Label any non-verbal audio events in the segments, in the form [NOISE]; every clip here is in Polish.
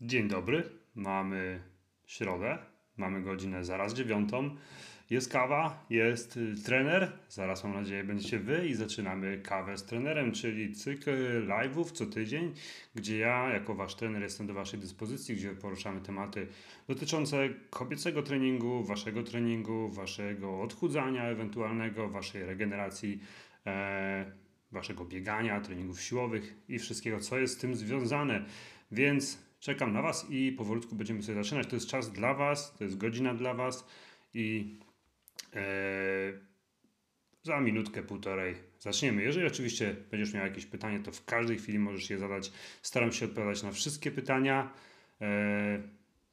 Dzień dobry, mamy środę, mamy godzinę zaraz dziewiątą. Jest kawa, jest trener, zaraz mam nadzieję będziecie wy i zaczynamy kawę z trenerem, czyli cykl live'ów co tydzień, gdzie ja jako wasz trener jestem do waszej dyspozycji, gdzie poruszamy tematy dotyczące kobiecego treningu, waszego treningu, waszego odchudzania ewentualnego, waszej regeneracji, e, waszego biegania, treningów siłowych i wszystkiego, co jest z tym związane. Więc czekam na Was i powolutku będziemy sobie zaczynać. To jest czas dla Was, to jest godzina dla Was i e, za minutkę, półtorej zaczniemy. Jeżeli oczywiście będziesz miał jakieś pytanie, to w każdej chwili możesz je zadać. Staram się odpowiadać na wszystkie pytania, e,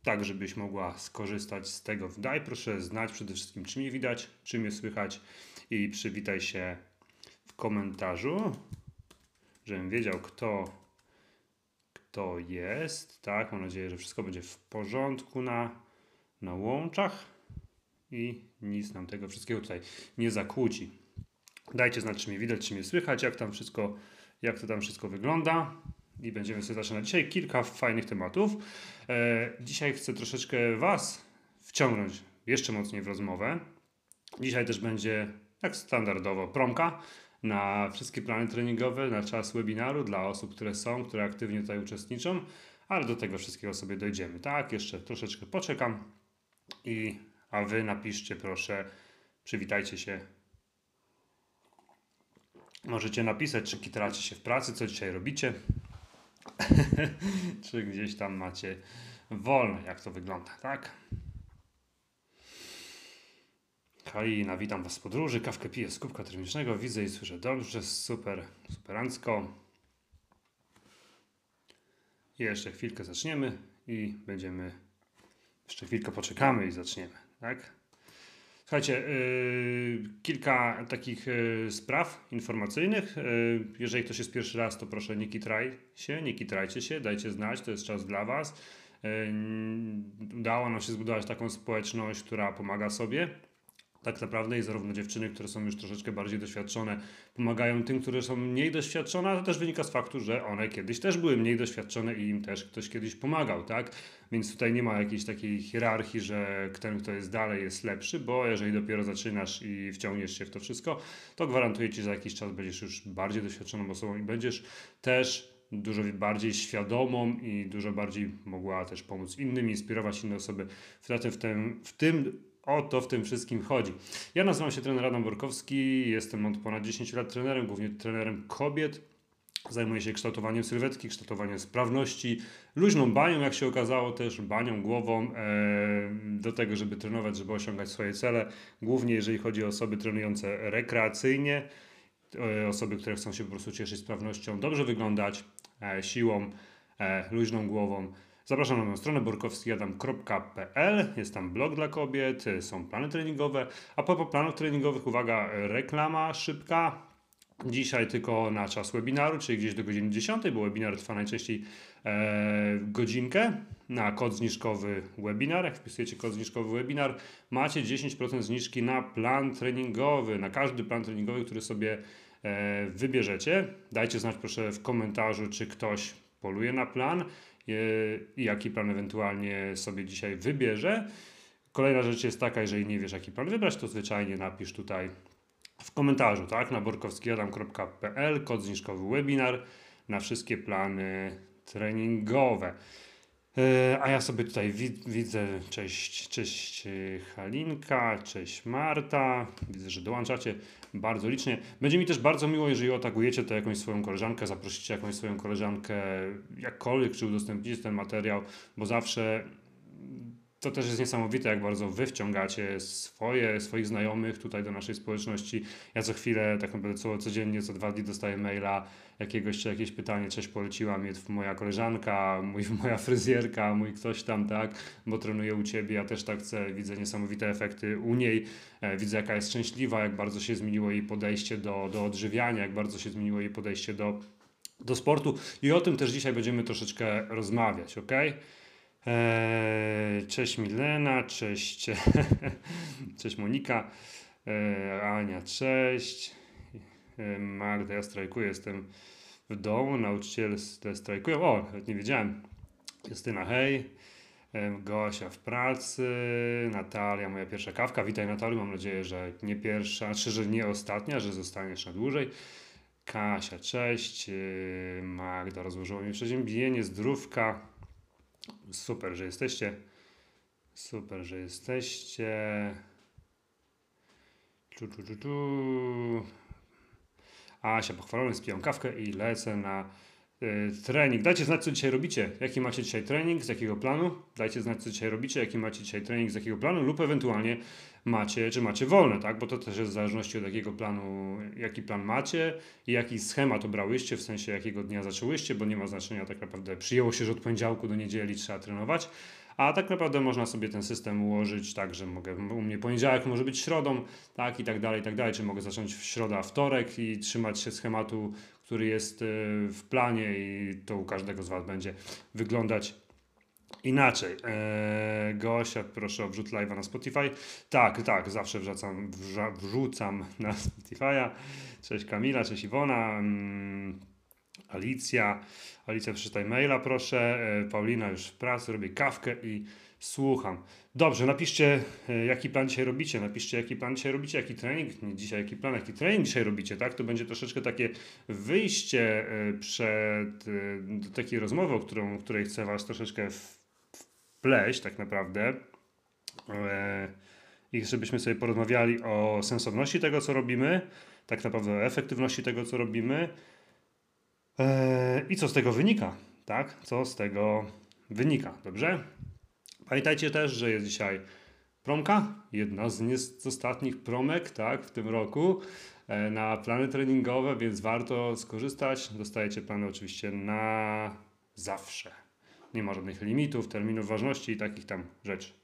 tak żebyś mogła skorzystać z tego. Daj proszę znać przede wszystkim, czy mnie widać, czy mnie słychać i przywitaj się w komentarzu, żebym wiedział, kto to jest. Tak, mam nadzieję, że wszystko będzie w porządku na, na łączach i nic nam tego wszystkiego tutaj nie zakłóci. Dajcie znać, czy mnie widać, czy mnie słychać, jak tam wszystko, jak to tam wszystko wygląda. I będziemy sobie zaczynać dzisiaj kilka fajnych tematów. E, dzisiaj chcę troszeczkę Was wciągnąć jeszcze mocniej w rozmowę. Dzisiaj też będzie, jak standardowo, promka na wszystkie plany treningowe, na czas webinaru dla osób, które są, które aktywnie tutaj uczestniczą, ale do tego wszystkiego sobie dojdziemy. Tak, jeszcze troszeczkę poczekam i a wy napiszcie proszę, przywitajcie się. Możecie napisać, czy kitracie się w pracy, co dzisiaj robicie, [LAUGHS] czy gdzieś tam macie wolne, jak to wygląda, tak? Halina, witam Was z podróży. Kawkę piję z kubka termicznego. Widzę i słyszę dobrze. Super, superancko. Jeszcze chwilkę zaczniemy i będziemy. Jeszcze chwilkę poczekamy i zaczniemy, tak? Słuchajcie, yy, kilka takich yy, spraw informacyjnych. Yy, jeżeli ktoś jest pierwszy raz, to proszę nie kitraj się, nie kitrajcie się, dajcie znać, to jest czas dla Was. Yy, udało nam się zbudować taką społeczność, która pomaga sobie tak naprawdę i zarówno dziewczyny, które są już troszeczkę bardziej doświadczone, pomagają tym, które są mniej doświadczone, a to też wynika z faktu, że one kiedyś też były mniej doświadczone i im też ktoś kiedyś pomagał, tak? Więc tutaj nie ma jakiejś takiej hierarchii, że ten, kto jest dalej, jest lepszy, bo jeżeli dopiero zaczynasz i wciągniesz się w to wszystko, to gwarantuję Ci, że za jakiś czas będziesz już bardziej doświadczoną osobą i będziesz też dużo bardziej świadomą i dużo bardziej mogła też pomóc innym, inspirować inne osoby. W tym, w tym o to w tym wszystkim chodzi. Ja nazywam się trener Adam Borkowski, jestem od ponad 10 lat trenerem, głównie trenerem kobiet. Zajmuję się kształtowaniem sylwetki, kształtowaniem sprawności, luźną banią, jak się okazało, też banią głową e, do tego, żeby trenować, żeby osiągać swoje cele. Głównie jeżeli chodzi o osoby trenujące rekreacyjnie, e, osoby, które chcą się po prostu cieszyć sprawnością, dobrze wyglądać, e, siłą, luźną głową. Zapraszam na moją stronę borkowskiadam.pl. Jest tam blog dla kobiet, są plany treningowe. A po planach treningowych, uwaga, reklama szybka. Dzisiaj tylko na czas webinaru, czyli gdzieś do godziny 10, bo webinar trwa najczęściej e, godzinkę na kod zniżkowy webinar. Jak wpisujecie kod zniżkowy webinar, macie 10% zniżki na plan treningowy, na każdy plan treningowy, który sobie e, wybierzecie. Dajcie znać proszę w komentarzu, czy ktoś poluje na plan jaki plan ewentualnie sobie dzisiaj wybierze. Kolejna rzecz jest taka, jeżeli nie wiesz, jaki plan wybrać, to zwyczajnie napisz tutaj w komentarzu, tak, na borkowskiadam.pl, kod zniżkowy webinar na wszystkie plany treningowe. E, a ja sobie tutaj widzę, cześć, cześć e, Halinka, cześć Marta, widzę, że dołączacie bardzo licznie. Będzie mi też bardzo miło, jeżeli otagujecie to jakąś swoją koleżankę, zaprosicie jakąś swoją koleżankę, jakkolwiek, czy udostępnicie ten materiał, bo zawsze to też jest niesamowite, jak bardzo wy wciągacie swoje, swoich znajomych tutaj do naszej społeczności. Ja co chwilę, tak naprawdę co, codziennie, co dwa dni dostaję maila jakiegoś czy jakieś pytanie, cześć, poleciła mnie moja koleżanka, mój, [LAUGHS] moja fryzjerka, mój ktoś tam, tak, bo trenuje u ciebie, ja też tak chcę, widzę niesamowite efekty u niej, e, widzę jaka jest szczęśliwa, jak bardzo się zmieniło jej podejście do, do odżywiania, jak bardzo się zmieniło jej podejście do, do sportu. I o tym też dzisiaj będziemy troszeczkę rozmawiać, ok? Eee, cześć Milena, cześć, [LAUGHS] cześć Monika, eee, Ania, cześć, Magda, ja strajkuję, jestem w domu, nauczyciele strajkują, o, nie wiedziałem, Justyna, hej. Gosia w pracy, Natalia, moja pierwsza kawka. Witaj Natalia, mam nadzieję, że nie pierwsza, czy że nie ostatnia, że zostaniesz na dłużej. Kasia, cześć. Magda rozłożyła mi przeziębienie, zdrówka. Super, że jesteście. Super, że jesteście. Czu, czu, czu, czu. Asia, pochwalony, spijam kawkę i lecę na y, trening. Dajcie znać, co dzisiaj robicie. Jaki macie dzisiaj trening, z jakiego planu. Dajcie znać, co dzisiaj robicie, jaki macie dzisiaj trening, z jakiego planu lub ewentualnie macie, czy macie wolne, tak? Bo to też jest w zależności od jakiego planu, jaki plan macie i jaki schemat obrałyście, w sensie jakiego dnia zaczęłyście, bo nie ma znaczenia tak naprawdę. Przyjęło się, że od poniedziałku do niedzieli trzeba trenować, a tak naprawdę można sobie ten system ułożyć tak, że mogę, u mnie poniedziałek może być środą, tak, i tak dalej, i tak dalej, czy mogę zacząć w środa, wtorek i trzymać się schematu, który jest y, w planie i to u każdego z Was będzie wyglądać inaczej. Eee, Gosia, proszę o wrzut live'a na Spotify. Tak, tak, zawsze wrzucam, wrzucam na Spotify'a. Cześć Kamila, cześć Iwona. Mm, Alicja. Alicja, przeczytaj maila, proszę. E, Paulina już w pracy, robię kawkę i słucham. Dobrze, napiszcie, e, jaki plan dzisiaj robicie. Napiszcie, jaki plan dzisiaj robicie, jaki trening. Nie dzisiaj, jaki plan, jaki trening dzisiaj robicie, tak? To będzie troszeczkę takie wyjście e, przed do takiej rozmowy, o którą, której chcę Was troszeczkę wpleść, tak naprawdę. I żebyśmy sobie porozmawiali o sensowności tego, co robimy, tak naprawdę o efektywności tego, co robimy. Eee, I co z tego wynika, tak? Co z tego wynika, dobrze? Pamiętajcie też, że jest dzisiaj promka, jedna z, nie, z ostatnich promek, tak, w tym roku e, na plany treningowe, więc warto skorzystać. Dostajecie plany oczywiście na zawsze. Nie ma żadnych limitów, terminów ważności i takich tam rzeczy.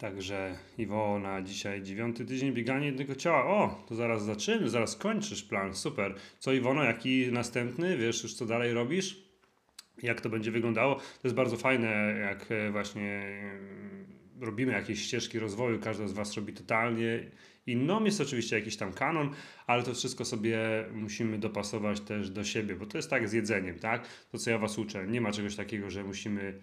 Także Iwona, dzisiaj dziewiąty tydzień biegania jednego ciała. O, to zaraz zaczynamy, zaraz kończysz plan, super. Co Iwono, jaki następny? Wiesz już co dalej robisz? Jak to będzie wyglądało? To jest bardzo fajne, jak e, właśnie e, robimy jakieś ścieżki rozwoju, każdy z Was robi totalnie inną. Jest oczywiście jakiś tam kanon, ale to wszystko sobie musimy dopasować też do siebie, bo to jest tak z jedzeniem, tak? To co ja Was uczę, nie ma czegoś takiego, że musimy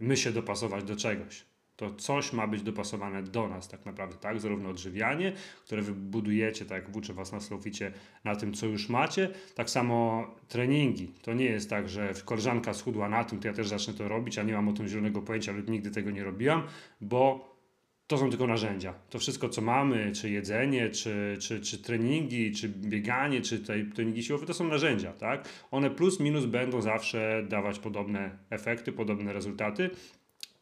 my się dopasować do czegoś to coś ma być dopasowane do nas tak naprawdę, tak? Zarówno odżywianie, które wy budujecie, tak jak uczę Was na Slowficie, na tym, co już macie, tak samo treningi. To nie jest tak, że koleżanka schudła na tym, to ja też zacznę to robić, a nie mam o tym zielonego pojęcia lub nigdy tego nie robiłam, bo to są tylko narzędzia. To wszystko, co mamy, czy jedzenie, czy, czy, czy treningi, czy bieganie, czy tutaj treningi siłowe, to są narzędzia, tak? One plus minus będą zawsze dawać podobne efekty, podobne rezultaty.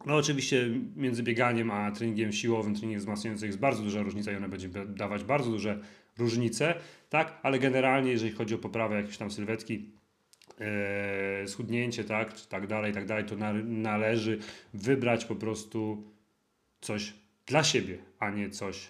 No oczywiście między bieganiem a treningiem siłowym, treningiem wzmacniającym jest bardzo duża różnica i ona będzie dawać bardzo duże różnice, tak? Ale generalnie jeżeli chodzi o poprawę jakiejś tam sylwetki, e, schudnięcie, tak, czy tak dalej, tak dalej, to na, należy wybrać po prostu coś dla siebie, a nie coś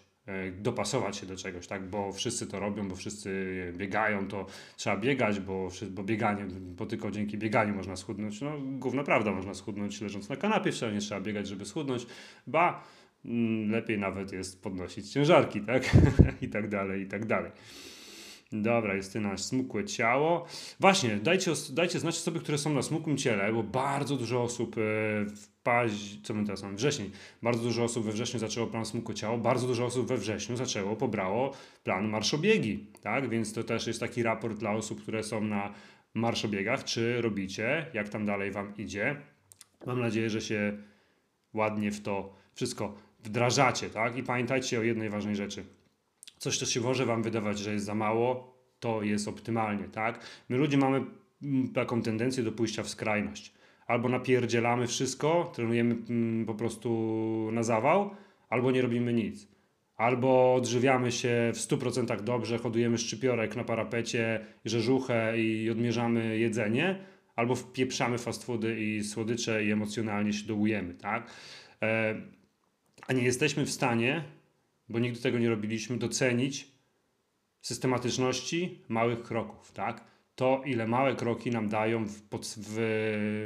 dopasować się do czegoś, tak? Bo wszyscy to robią, bo wszyscy biegają, to trzeba biegać, bo, bo bieganie, bo tylko dzięki bieganiu można schudnąć. No, główna prawda, można schudnąć leżąc na kanapie, wcale nie trzeba biegać, żeby schudnąć, ba, mm, lepiej nawet jest podnosić ciężarki, tak? [LAUGHS] I tak dalej, i tak dalej. Dobra, Justyna, smukłe ciało. Właśnie, dajcie, dajcie znać osoby, które są na smukłym ciele, bo bardzo dużo osób e, w paź... co my teraz mamy? Wrzesień. Bardzo dużo osób we wrześniu zaczęło plan smukłe ciało, bardzo dużo osób we wrześniu zaczęło, pobrało plan marszobiegi, tak? Więc to też jest taki raport dla osób, które są na marszobiegach, czy robicie, jak tam dalej wam idzie. Mam nadzieję, że się ładnie w to wszystko wdrażacie, tak? I pamiętajcie o jednej ważnej rzeczy – coś, co się może Wam wydawać, że jest za mało, to jest optymalnie, tak? My ludzie mamy mm, taką tendencję do pójścia w skrajność. Albo napierdzielamy wszystko, trenujemy mm, po prostu na zawał, albo nie robimy nic. Albo odżywiamy się w 100% dobrze, hodujemy szczypiorek na parapecie, rzeżuchę i odmierzamy jedzenie, albo wpieprzamy fast foody i słodycze i emocjonalnie się dołujemy, tak? E, a nie jesteśmy w stanie bo nigdy tego nie robiliśmy, docenić systematyczności małych kroków, tak? To, ile małe kroki nam dają w, w,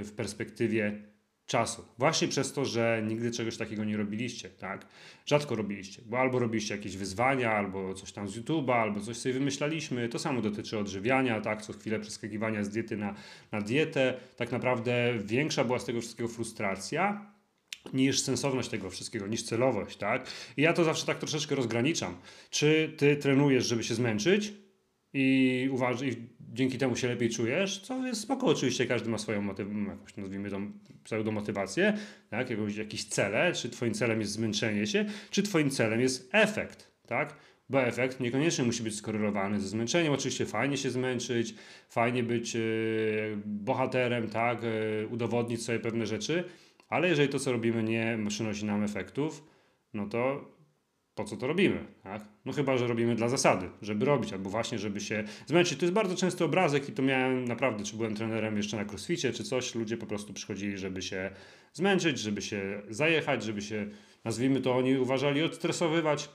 w perspektywie czasu. Właśnie przez to, że nigdy czegoś takiego nie robiliście, tak? Rzadko robiliście, bo albo robiliście jakieś wyzwania, albo coś tam z YouTube'a, albo coś sobie wymyślaliśmy. To samo dotyczy odżywiania, tak? Co chwilę przeskakiwania z diety na, na dietę. Tak naprawdę większa była z tego wszystkiego frustracja, niż sensowność tego wszystkiego, niż celowość, tak? I ja to zawsze tak troszeczkę rozgraniczam. Czy ty trenujesz, żeby się zmęczyć i uważ, i dzięki temu się lepiej czujesz, co jest spoko, oczywiście każdy ma swoją motywację, jakoś nazwijmy tą pseudomotywację, tak? Jakąś, jakieś cele, czy twoim celem jest zmęczenie się, czy twoim celem jest efekt, tak? Bo efekt niekoniecznie musi być skorelowany ze zmęczeniem. Oczywiście fajnie się zmęczyć, fajnie być yy, bohaterem, tak? Yy, udowodnić sobie pewne rzeczy, ale jeżeli to, co robimy, nie przynosi nam efektów, no to po co to robimy? Tak? No chyba, że robimy dla zasady, żeby robić, albo właśnie, żeby się zmęczyć. To jest bardzo częsty obrazek i to miałem naprawdę, czy byłem trenerem jeszcze na crossficie, czy coś, ludzie po prostu przychodzili, żeby się zmęczyć, żeby się zajechać, żeby się, nazwijmy to, oni uważali odstresowywać.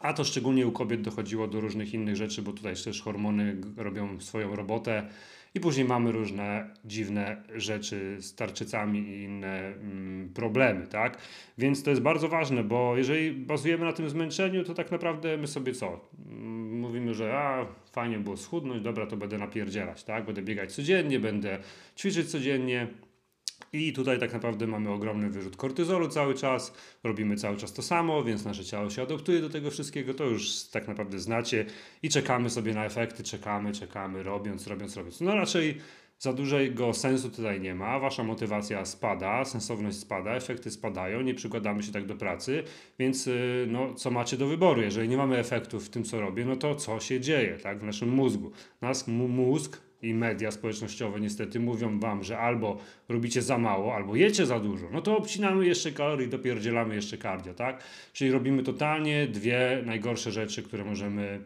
A to szczególnie u kobiet dochodziło do różnych innych rzeczy, bo tutaj też hormony robią swoją robotę i później mamy różne dziwne rzeczy z tarczycami i inne mm, problemy, tak? Więc to jest bardzo ważne, bo jeżeli bazujemy na tym zmęczeniu, to tak naprawdę my sobie co? Mm, mówimy, że a, fajnie było schudnąć, dobra, to będę napierdzielać, tak? Będę biegać codziennie, będę ćwiczyć codziennie, i tutaj tak naprawdę mamy ogromny wyrzut kortyzolu cały czas, robimy cały czas to samo, więc nasze ciało się adoptuje do tego wszystkiego, to już tak naprawdę znacie. I czekamy sobie na efekty, czekamy, czekamy, robiąc, robiąc, robiąc. No raczej za dużego sensu tutaj nie ma, wasza motywacja spada, sensowność spada, efekty spadają, nie przykładamy się tak do pracy, więc y, no, co macie do wyboru? Jeżeli nie mamy efektów w tym, co robię, no to co się dzieje tak, w naszym mózgu? Nasz mózg i media społecznościowe niestety mówią wam, że albo robicie za mało, albo jecie za dużo, no to obcinamy jeszcze kalorii, dopierdzielamy jeszcze kardio, tak? Czyli robimy totalnie dwie najgorsze rzeczy, które możemy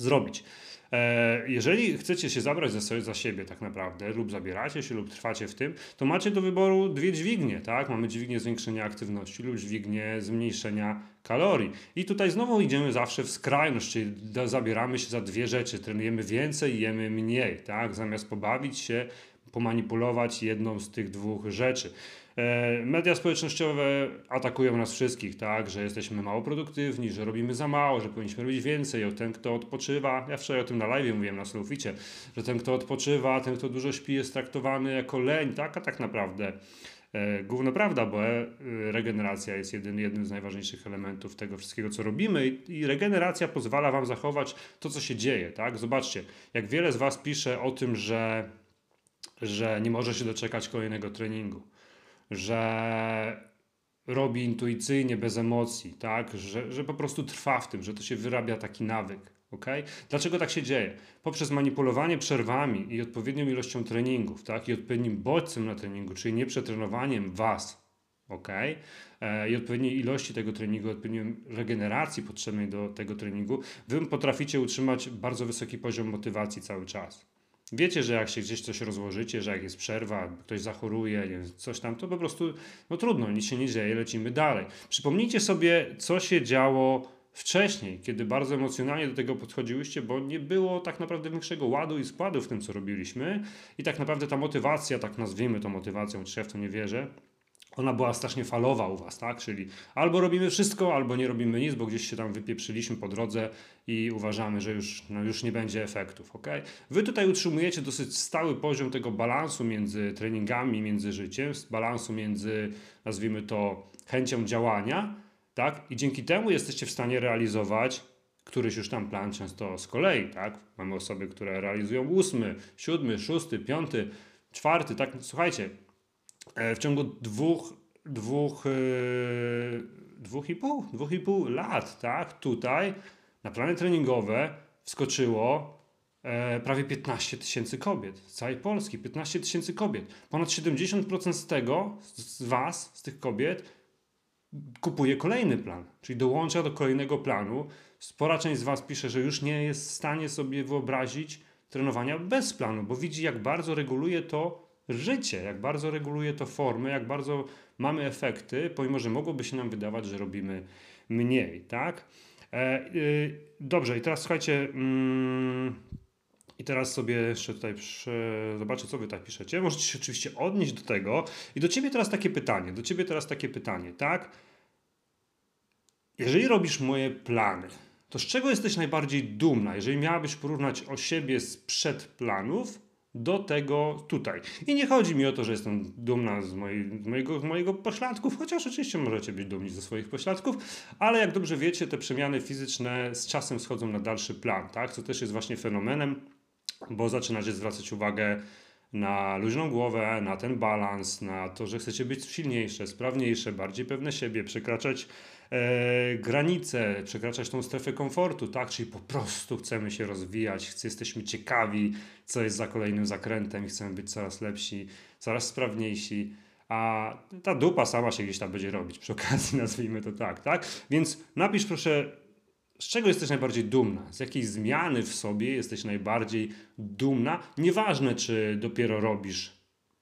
zrobić. E, jeżeli chcecie się zabrać za, za siebie tak naprawdę, lub zabieracie się, lub trwacie w tym, to macie do wyboru dwie dźwignie, tak? Mamy dźwignię zwiększenia aktywności lub dźwignię zmniejszenia kalorii. I tutaj znowu idziemy zawsze w skrajność, czyli zabieramy się za dwie rzeczy. Trenujemy więcej, jemy mniej, tak? Zamiast pobawić się, pomanipulować jedną z tych dwóch rzeczy. E, media społecznościowe atakują nas wszystkich, tak, że jesteśmy mało produktywni, że robimy za mało, że powinniśmy robić więcej. O ten, kto odpoczywa, ja wczoraj o tym na live mówiłem na Slowficie, że ten, kto odpoczywa, ten, kto dużo śpi, jest traktowany jako leń, tak, a tak naprawdę e, główna prawda, bo e, regeneracja jest jednym, jednym z najważniejszych elementów tego wszystkiego, co robimy i, i regeneracja pozwala Wam zachować to, co się dzieje, tak. Zobaczcie, jak wiele z Was pisze o tym, że, że nie może się doczekać kolejnego treningu że robi intuicyjnie, bez emocji, tak? Że, że po prostu trwa w tym, że to się wyrabia taki nawyk. Okay? Dlaczego tak się dzieje? Poprzez manipulowanie przerwami i odpowiednią ilością treningów, tak? I odpowiednim bodźcem na treningu, czyli nieprzetrenowaniem Was, okay? E, I odpowiedniej ilości tego treningu, odpowiedniej regeneracji potrzebnej do tego treningu, Wy potraficie utrzymać bardzo wysoki poziom motywacji cały czas. Wiecie, że jak się gdzieś coś rozłożycie, że jak jest przerwa, ktoś zachoruje, nie, coś tam, to po prostu no trudno, nic się nie dzieje, lecimy dalej. Przypomnijcie sobie, co się działo wcześniej, kiedy bardzo emocjonalnie do tego podchodziłyście, bo nie było tak naprawdę większego ładu i składu w tym, co robiliśmy i tak naprawdę ta motywacja, tak nazwijmy to motywacją, czy ja w to nie wierzę, ona była strasznie falowa u Was, tak? Czyli albo robimy wszystko, albo nie robimy nic, bo gdzieś się tam wypieprzyliśmy po drodze i uważamy, że już, no już nie będzie efektów, ok? Wy tutaj utrzymujecie dosyć stały poziom tego balansu między treningami, między życiem, balansu między, nazwijmy to, chęcią działania, tak? I dzięki temu jesteście w stanie realizować któryś już tam plan często z kolei, tak? Mamy osoby, które realizują ósmy, siódmy, szósty, piąty, czwarty, tak? Słuchajcie, w ciągu dwóch, dwóch, yy, dwóch i pół, dwóch i pół lat, tak, tutaj na plany treningowe wskoczyło e, prawie 15 tysięcy kobiet z całej Polski, 15 tysięcy kobiet. Ponad 70% z tego, z Was, z tych kobiet, kupuje kolejny plan, czyli dołącza do kolejnego planu. Spora część z Was pisze, że już nie jest w stanie sobie wyobrazić trenowania bez planu, bo widzi, jak bardzo reguluje to życie, jak bardzo reguluje to formy, jak bardzo mamy efekty, pomimo że mogłoby się nam wydawać, że robimy mniej, tak? E, y, dobrze, i teraz słuchajcie, mm, I teraz sobie jeszcze tutaj zobaczę, co wy tak piszecie. Możecie się oczywiście odnieść do tego. I do ciebie teraz takie pytanie. Do ciebie teraz takie pytanie, tak? Jeżeli robisz moje plany, to z czego jesteś najbardziej dumna, jeżeli miałabyś porównać o siebie sprzed planów do tego tutaj. I nie chodzi mi o to, że jestem dumna z, z mojego, mojego pośladków, chociaż oczywiście możecie być dumni ze swoich pośladków, ale jak dobrze wiecie, te przemiany fizyczne z czasem schodzą na dalszy plan, tak? co też jest właśnie fenomenem, bo zaczynacie zwracać uwagę na luźną głowę, na ten balans, na to, że chcecie być silniejsze, sprawniejsze, bardziej pewne siebie, przekraczać e, granice, przekraczać tą strefę komfortu, tak? Czyli po prostu chcemy się rozwijać, jesteśmy ciekawi, co jest za kolejnym zakrętem i chcemy być coraz lepsi, coraz sprawniejsi. A ta dupa sama się gdzieś tam będzie robić, przy okazji [LAUGHS] nazwijmy to tak, tak? Więc napisz proszę z czego jesteś najbardziej dumna? Z jakiej zmiany w sobie jesteś najbardziej dumna? Nieważne, czy dopiero robisz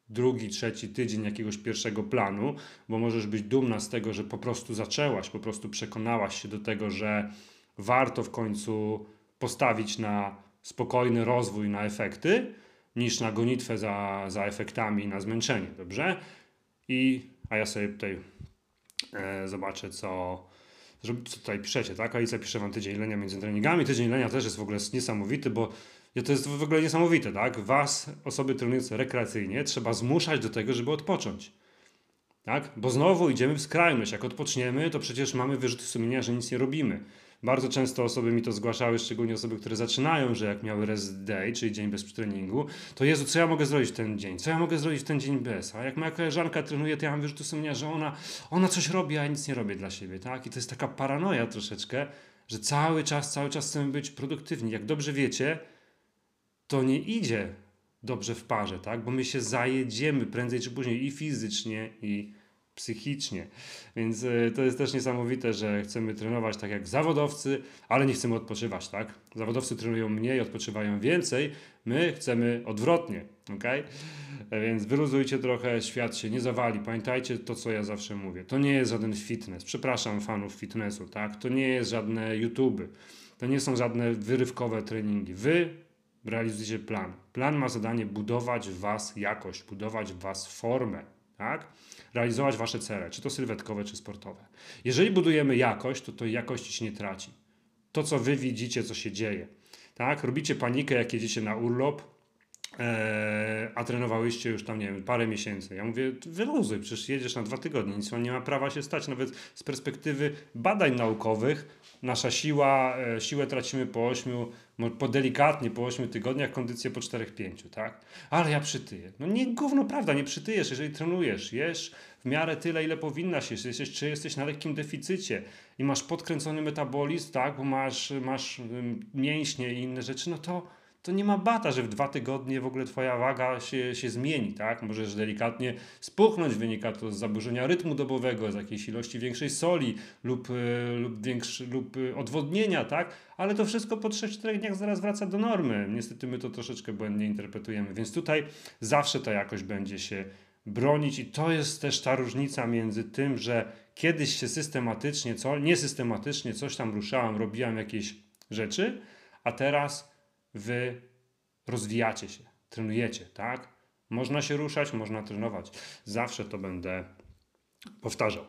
drugi, trzeci tydzień jakiegoś pierwszego planu, bo możesz być dumna z tego, że po prostu zaczęłaś, po prostu przekonałaś się do tego, że warto w końcu postawić na spokojny rozwój, na efekty, niż na gonitwę za, za efektami, na zmęczenie, dobrze? I, a ja sobie tutaj e, zobaczę, co, co tutaj piszecie, tak? Alicja pisze wam tydzień lenia między treningami. Tydzień lenia też jest w ogóle niesamowity, bo to jest w ogóle niesamowite, tak? Was, osoby trenujące rekreacyjnie, trzeba zmuszać do tego, żeby odpocząć. Tak? Bo znowu idziemy w skrajność. Jak odpoczniemy, to przecież mamy wyrzuty sumienia, że nic nie robimy. Bardzo często osoby mi to zgłaszały, szczególnie osoby, które zaczynają, że jak miały rest day, czyli dzień bez treningu, to Jezu, co ja mogę zrobić ten dzień? Co ja mogę zrobić ten dzień bez? A jak moja koleżanka trenuje, to ja mam wyrzuty sumienia, że ona, ona coś robi, a ja nic nie robię dla siebie, tak? I to jest taka paranoja troszeczkę, że cały czas, cały czas chcemy być produktywni. Jak dobrze wiecie, to nie idzie dobrze w parze, tak? Bo my się zajedziemy prędzej czy później i fizycznie, i psychicznie. Więc y, to jest też niesamowite, że chcemy trenować tak jak zawodowcy, ale nie chcemy odpoczywać, tak? Zawodowcy trenują mniej, odpoczywają więcej, my chcemy odwrotnie, ok? Więc wyluzujcie trochę, świat się nie zawali. Pamiętajcie to, co ja zawsze mówię. To nie jest żaden fitness. Przepraszam fanów fitnessu, tak? To nie jest żadne YouTube. To nie są żadne wyrywkowe treningi. Wy realizujecie plan. Plan ma zadanie budować Was jakość, budować Was formę, tak? realizować wasze cele, czy to sylwetkowe, czy sportowe. Jeżeli budujemy jakość, to to jakości się nie traci. To, co wy widzicie, co się dzieje. Tak? Robicie panikę, jak jedziecie na urlop, a trenowałyście już tam, nie wiem, parę miesięcy. Ja mówię, wyluzuj, przecież jedziesz na dwa tygodnie, nic nie ma prawa się stać. Nawet z perspektywy badań naukowych, nasza siła, e, siłę tracimy po ośmiu, po delikatnie po 8 tygodniach, kondycję po 4-5, tak? Ale ja przytyję. No nie gówno prawda, nie przytyjesz, jeżeli trenujesz, jesz w miarę tyle, ile powinnaś jeść, jesteś, czy jesteś na lekkim deficycie i masz podkręcony metabolizm, tak, bo masz, masz mięśnie i inne rzeczy, no to to nie ma bata, że w dwa tygodnie w ogóle twoja waga się, się zmieni, tak? Możesz delikatnie spuchnąć, wynika to z zaburzenia rytmu dobowego, z jakiejś ilości większej soli lub, e, lub, większy, lub e, odwodnienia, tak? Ale to wszystko po 3-4 dniach zaraz wraca do normy. Niestety my to troszeczkę błędnie interpretujemy, więc tutaj zawsze ta jakość będzie się bronić i to jest też ta różnica między tym, że kiedyś się systematycznie, co, niesystematycznie coś tam ruszałem, robiłem jakieś rzeczy, a teraz wy rozwijacie się, trenujecie, tak? Można się ruszać, można trenować. Zawsze to będę powtarzał.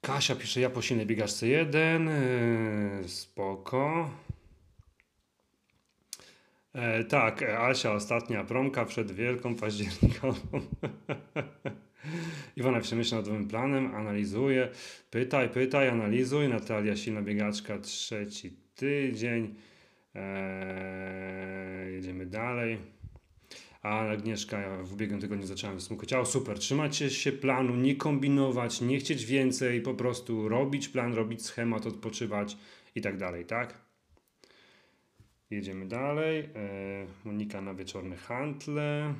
Kasia pisze, ja po silnej biegaczce 1, yy, spoko. E, tak, Asia, ostatnia promka przed wielką październikową. [LAUGHS] Iwona przemyśla nad nowym planem, analizuje, pytaj, pytaj, analizuj. Natalia, silna biegaczka, trzeci tydzień. Eee, jedziemy dalej. A Agnieszka, w ubiegłym tygodniu zacząłem smukłe ciało. Super, trzymać się planu, nie kombinować, nie chcieć więcej, po prostu robić plan, robić schemat, odpoczywać i tak dalej, tak? Jedziemy dalej. Eee, Monika na wieczorne handle.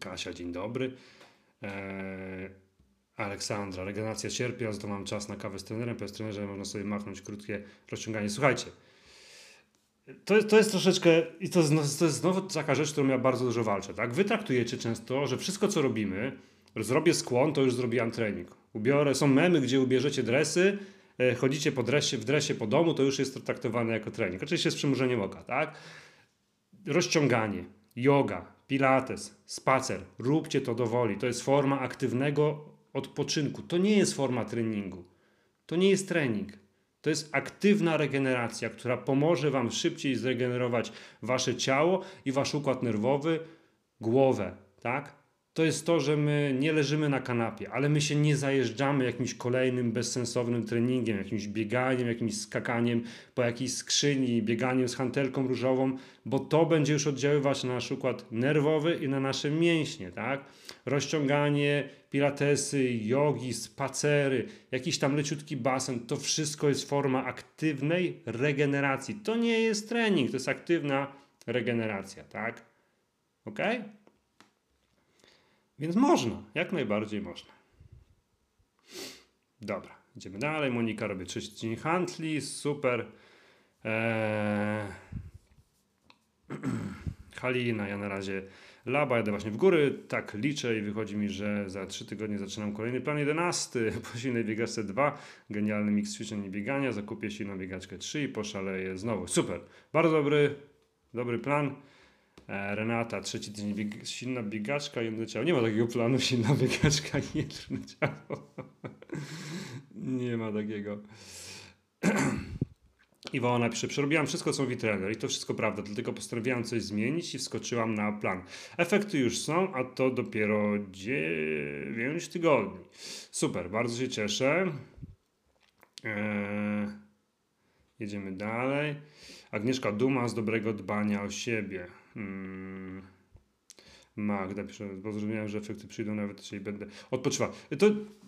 Kasia, dzień dobry. Eee, Aleksandra, regeneracja cierpi, a za to mam czas na kawę z trenerem. Po trenerze można sobie machnąć krótkie rozciąganie. Słuchajcie, to, to jest troszeczkę, i to, to jest znowu taka rzecz, którą ja bardzo dużo walczę. Tak? Wy traktujecie często, że wszystko co robimy, zrobię skłon, to już zrobiłam trening. Ubiorę, są memy, gdzie ubierzecie dresy, e, chodzicie po dresie, w dresie po domu, to już jest to traktowane jako trening. Oczywiście z przymurzeniem oka, tak? rozciąganie, yoga, pilates, spacer, róbcie to do woli. To jest forma aktywnego odpoczynku. To nie jest forma treningu. To nie jest trening. To jest aktywna regeneracja, która pomoże Wam szybciej zregenerować Wasze ciało i Wasz układ nerwowy, głowę, tak? To jest to, że my nie leżymy na kanapie, ale my się nie zajeżdżamy jakimś kolejnym bezsensownym treningiem, jakimś bieganiem, jakimś skakaniem po jakiejś skrzyni, bieganiem z hantelką różową, bo to będzie już oddziaływać na nasz układ nerwowy i na nasze mięśnie, tak? Rozciąganie, pilatesy, jogi, spacery, jakiś tam leciutki basen, to wszystko jest forma aktywnej regeneracji. To nie jest trening, to jest aktywna regeneracja, tak? Ok? Więc można, jak najbardziej można. Dobra, idziemy dalej. Monika robi trzeci dzień handli, super. Eee... [CLEARS THROAT] Halina, ja na razie laba, jadę właśnie w góry, tak liczę i wychodzi mi, że za 3 tygodnie zaczynam kolejny plan 11, po silnej biegaczce 2, genialny miks ćwiczeń i biegania, zakupię silną biegaczkę 3 i poszaleję znowu. Super, bardzo dobry, dobry plan. E, Renata, trzeci tydzień, bieg silna biegaczka, jedno ciało. Nie ma takiego planu, [LAUGHS] silna biegaczka jedno ciało. [LAUGHS] Nie ma takiego. [CLEARS THROAT] Iwona pisze, przerobiłam wszystko, co mówi trener i to wszystko prawda, dlatego postanowiłam coś zmienić i wskoczyłam na plan. Efekty już są, a to dopiero 9 tygodni. Super, bardzo się cieszę. Eee, jedziemy dalej. Agnieszka Duma z dobrego dbania o siebie. Hmm. Magda pisze, bo zrozumiałem, że efekty przyjdą nawet, jeśli będę odpoczywał. To,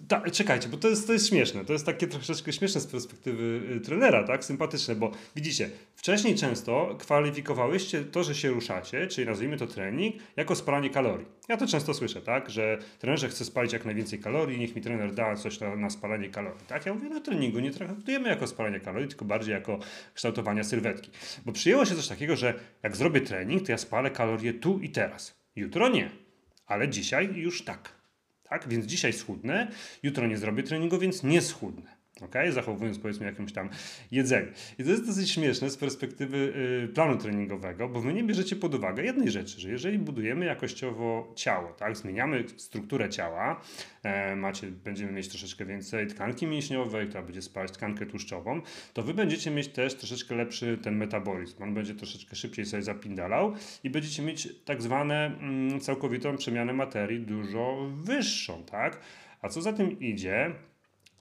ta, czekajcie, bo to jest, to jest śmieszne. To jest takie troszeczkę śmieszne z perspektywy y, trenera, tak? Sympatyczne, bo widzicie, wcześniej często kwalifikowałyście to, że się ruszacie, czyli nazwijmy to trening, jako spalanie kalorii. Ja to często słyszę, tak? Że trenerze chce spalić jak najwięcej kalorii, niech mi trener da coś na, na spalanie kalorii, tak? Ja mówię, na treningu nie traktujemy jako spalanie kalorii, tylko bardziej jako kształtowania sylwetki. Bo przyjęło się coś takiego, że jak zrobię trening, to ja spalę kalorie tu i teraz. Jutro nie, ale dzisiaj już tak. Tak, więc dzisiaj schudnę, jutro nie zrobię treningu, więc nie schudnę ok? Zachowując powiedzmy jakimś tam jedzenie. I to jest dosyć śmieszne z perspektywy y, planu treningowego, bo wy nie bierzecie pod uwagę jednej rzeczy, że jeżeli budujemy jakościowo ciało, tak, zmieniamy strukturę ciała, e, macie, będziemy mieć troszeczkę więcej tkanki mięśniowej, która będzie spalać tkankę tłuszczową, to wy będziecie mieć też troszeczkę lepszy ten metabolizm. On będzie troszeczkę szybciej sobie zapindalał i będziecie mieć tak zwane mm, całkowitą przemianę materii dużo wyższą, tak? A co za tym idzie,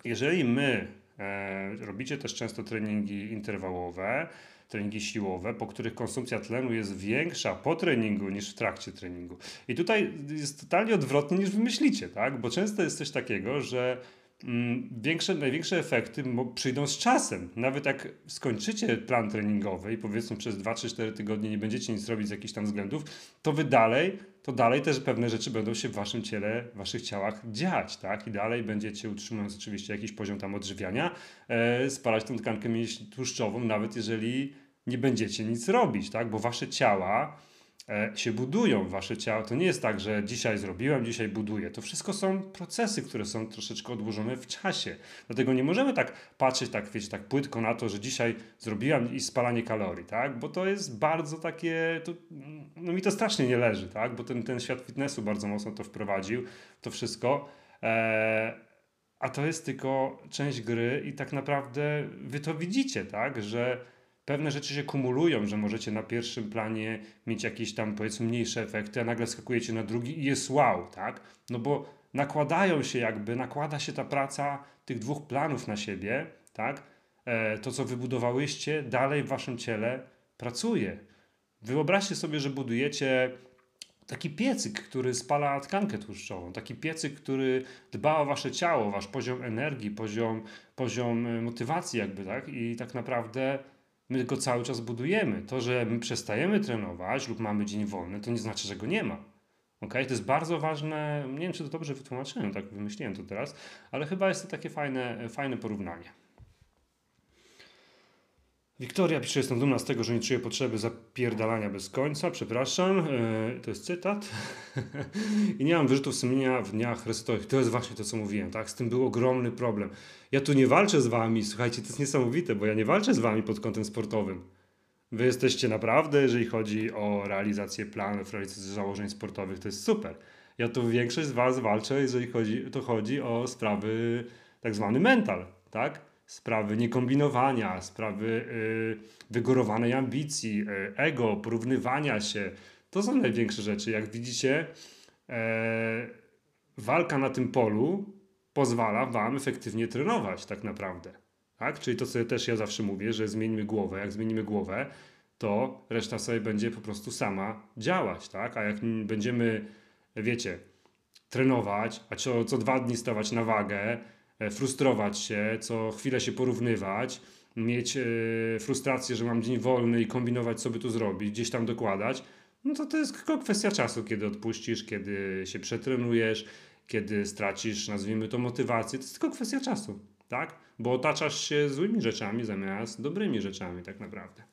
jeżeli my e, robicie też często treningi interwałowe, treningi siłowe, po których konsumpcja tlenu jest większa po treningu niż w trakcie treningu. I tutaj jest totalnie odwrotnie niż wymyślicie, tak? Bo często jest coś takiego, że mm, większe, największe efekty przyjdą z czasem. Nawet jak skończycie plan treningowy i powiedzmy przez 2-3-4 tygodnie nie będziecie nic robić z jakichś tam względów, to wy dalej to dalej też pewne rzeczy będą się w waszym ciele, w waszych ciałach dziać, tak? I dalej będziecie, utrzymując oczywiście jakiś poziom tam odżywiania, e, spalać tą tkankę tłuszczową, nawet jeżeli nie będziecie nic robić, tak? Bo wasze ciała się budują wasze ciało. To nie jest tak, że dzisiaj zrobiłem, dzisiaj buduję. To wszystko są procesy, które są troszeczkę odłożone w czasie. Dlatego nie możemy tak patrzeć, tak wiecie, tak płytko na to, że dzisiaj zrobiłam i spalanie kalorii, tak? Bo to jest bardzo takie, to, no mi to strasznie nie leży, tak? Bo ten, ten świat fitnessu bardzo mocno to wprowadził, to wszystko. E, a to jest tylko część gry i tak naprawdę wy to widzicie, tak? Że pewne rzeczy się kumulują, że możecie na pierwszym planie mieć jakieś tam powiedzmy mniejsze efekty, a nagle skakujecie na drugi i jest wow, tak? No bo nakładają się jakby, nakłada się ta praca tych dwóch planów na siebie, tak? E, to, co wybudowałyście, dalej w waszym ciele pracuje. Wyobraźcie sobie, że budujecie taki piecyk, który spala tkankę tłuszczową, taki piecyk, który dba o wasze ciało, wasz poziom energii, poziom, poziom e, motywacji jakby, tak? I tak naprawdę my go cały czas budujemy. To, że my przestajemy trenować lub mamy dzień wolny, to nie znaczy, że go nie ma. Okay? To jest bardzo ważne, nie wiem czy to dobrze wytłumaczyłem, tak wymyśliłem to teraz, ale chyba jest to takie fajne, fajne porównanie. Wiktoria pisze, jestem dumna z tego, że nie czuję potrzeby zapierdalania bez końca, przepraszam, yy, to jest cytat. [LAUGHS] I nie mam wyrzutów sumienia w dniach resetowych. To jest właśnie to, co mówiłem, tak? Z tym był ogromny problem. Ja tu nie walczę z wami, słuchajcie, to jest niesamowite, bo ja nie walczę z wami pod kątem sportowym. Wy jesteście naprawdę, jeżeli chodzi o realizację planów, realizację założeń sportowych, to jest super. Ja tu większość z Was walczę, jeżeli chodzi, to chodzi o sprawy tak zwany mental, tak? Sprawy niekombinowania, sprawy yy, wygórowanej ambicji, yy, ego, porównywania się. To są największe rzeczy. Jak widzicie, yy, walka na tym polu pozwala Wam efektywnie trenować tak naprawdę. Tak? Czyli to, co też ja zawsze mówię, że zmieńmy głowę. Jak zmienimy głowę, to reszta sobie będzie po prostu sama działać. Tak? A jak będziemy, wiecie, trenować, a co, co dwa dni stawać na wagę, e, frustrować się, co chwilę się porównywać, mieć e, frustrację, że mam dzień wolny i kombinować, co by tu zrobić, gdzieś tam dokładać, no to to jest tylko kwestia czasu, kiedy odpuścisz, kiedy się przetrenujesz, kiedy stracisz, nazwijmy to, motywację. To jest tylko kwestia czasu, tak? Bo otaczasz się złymi rzeczami zamiast dobrymi rzeczami, tak naprawdę.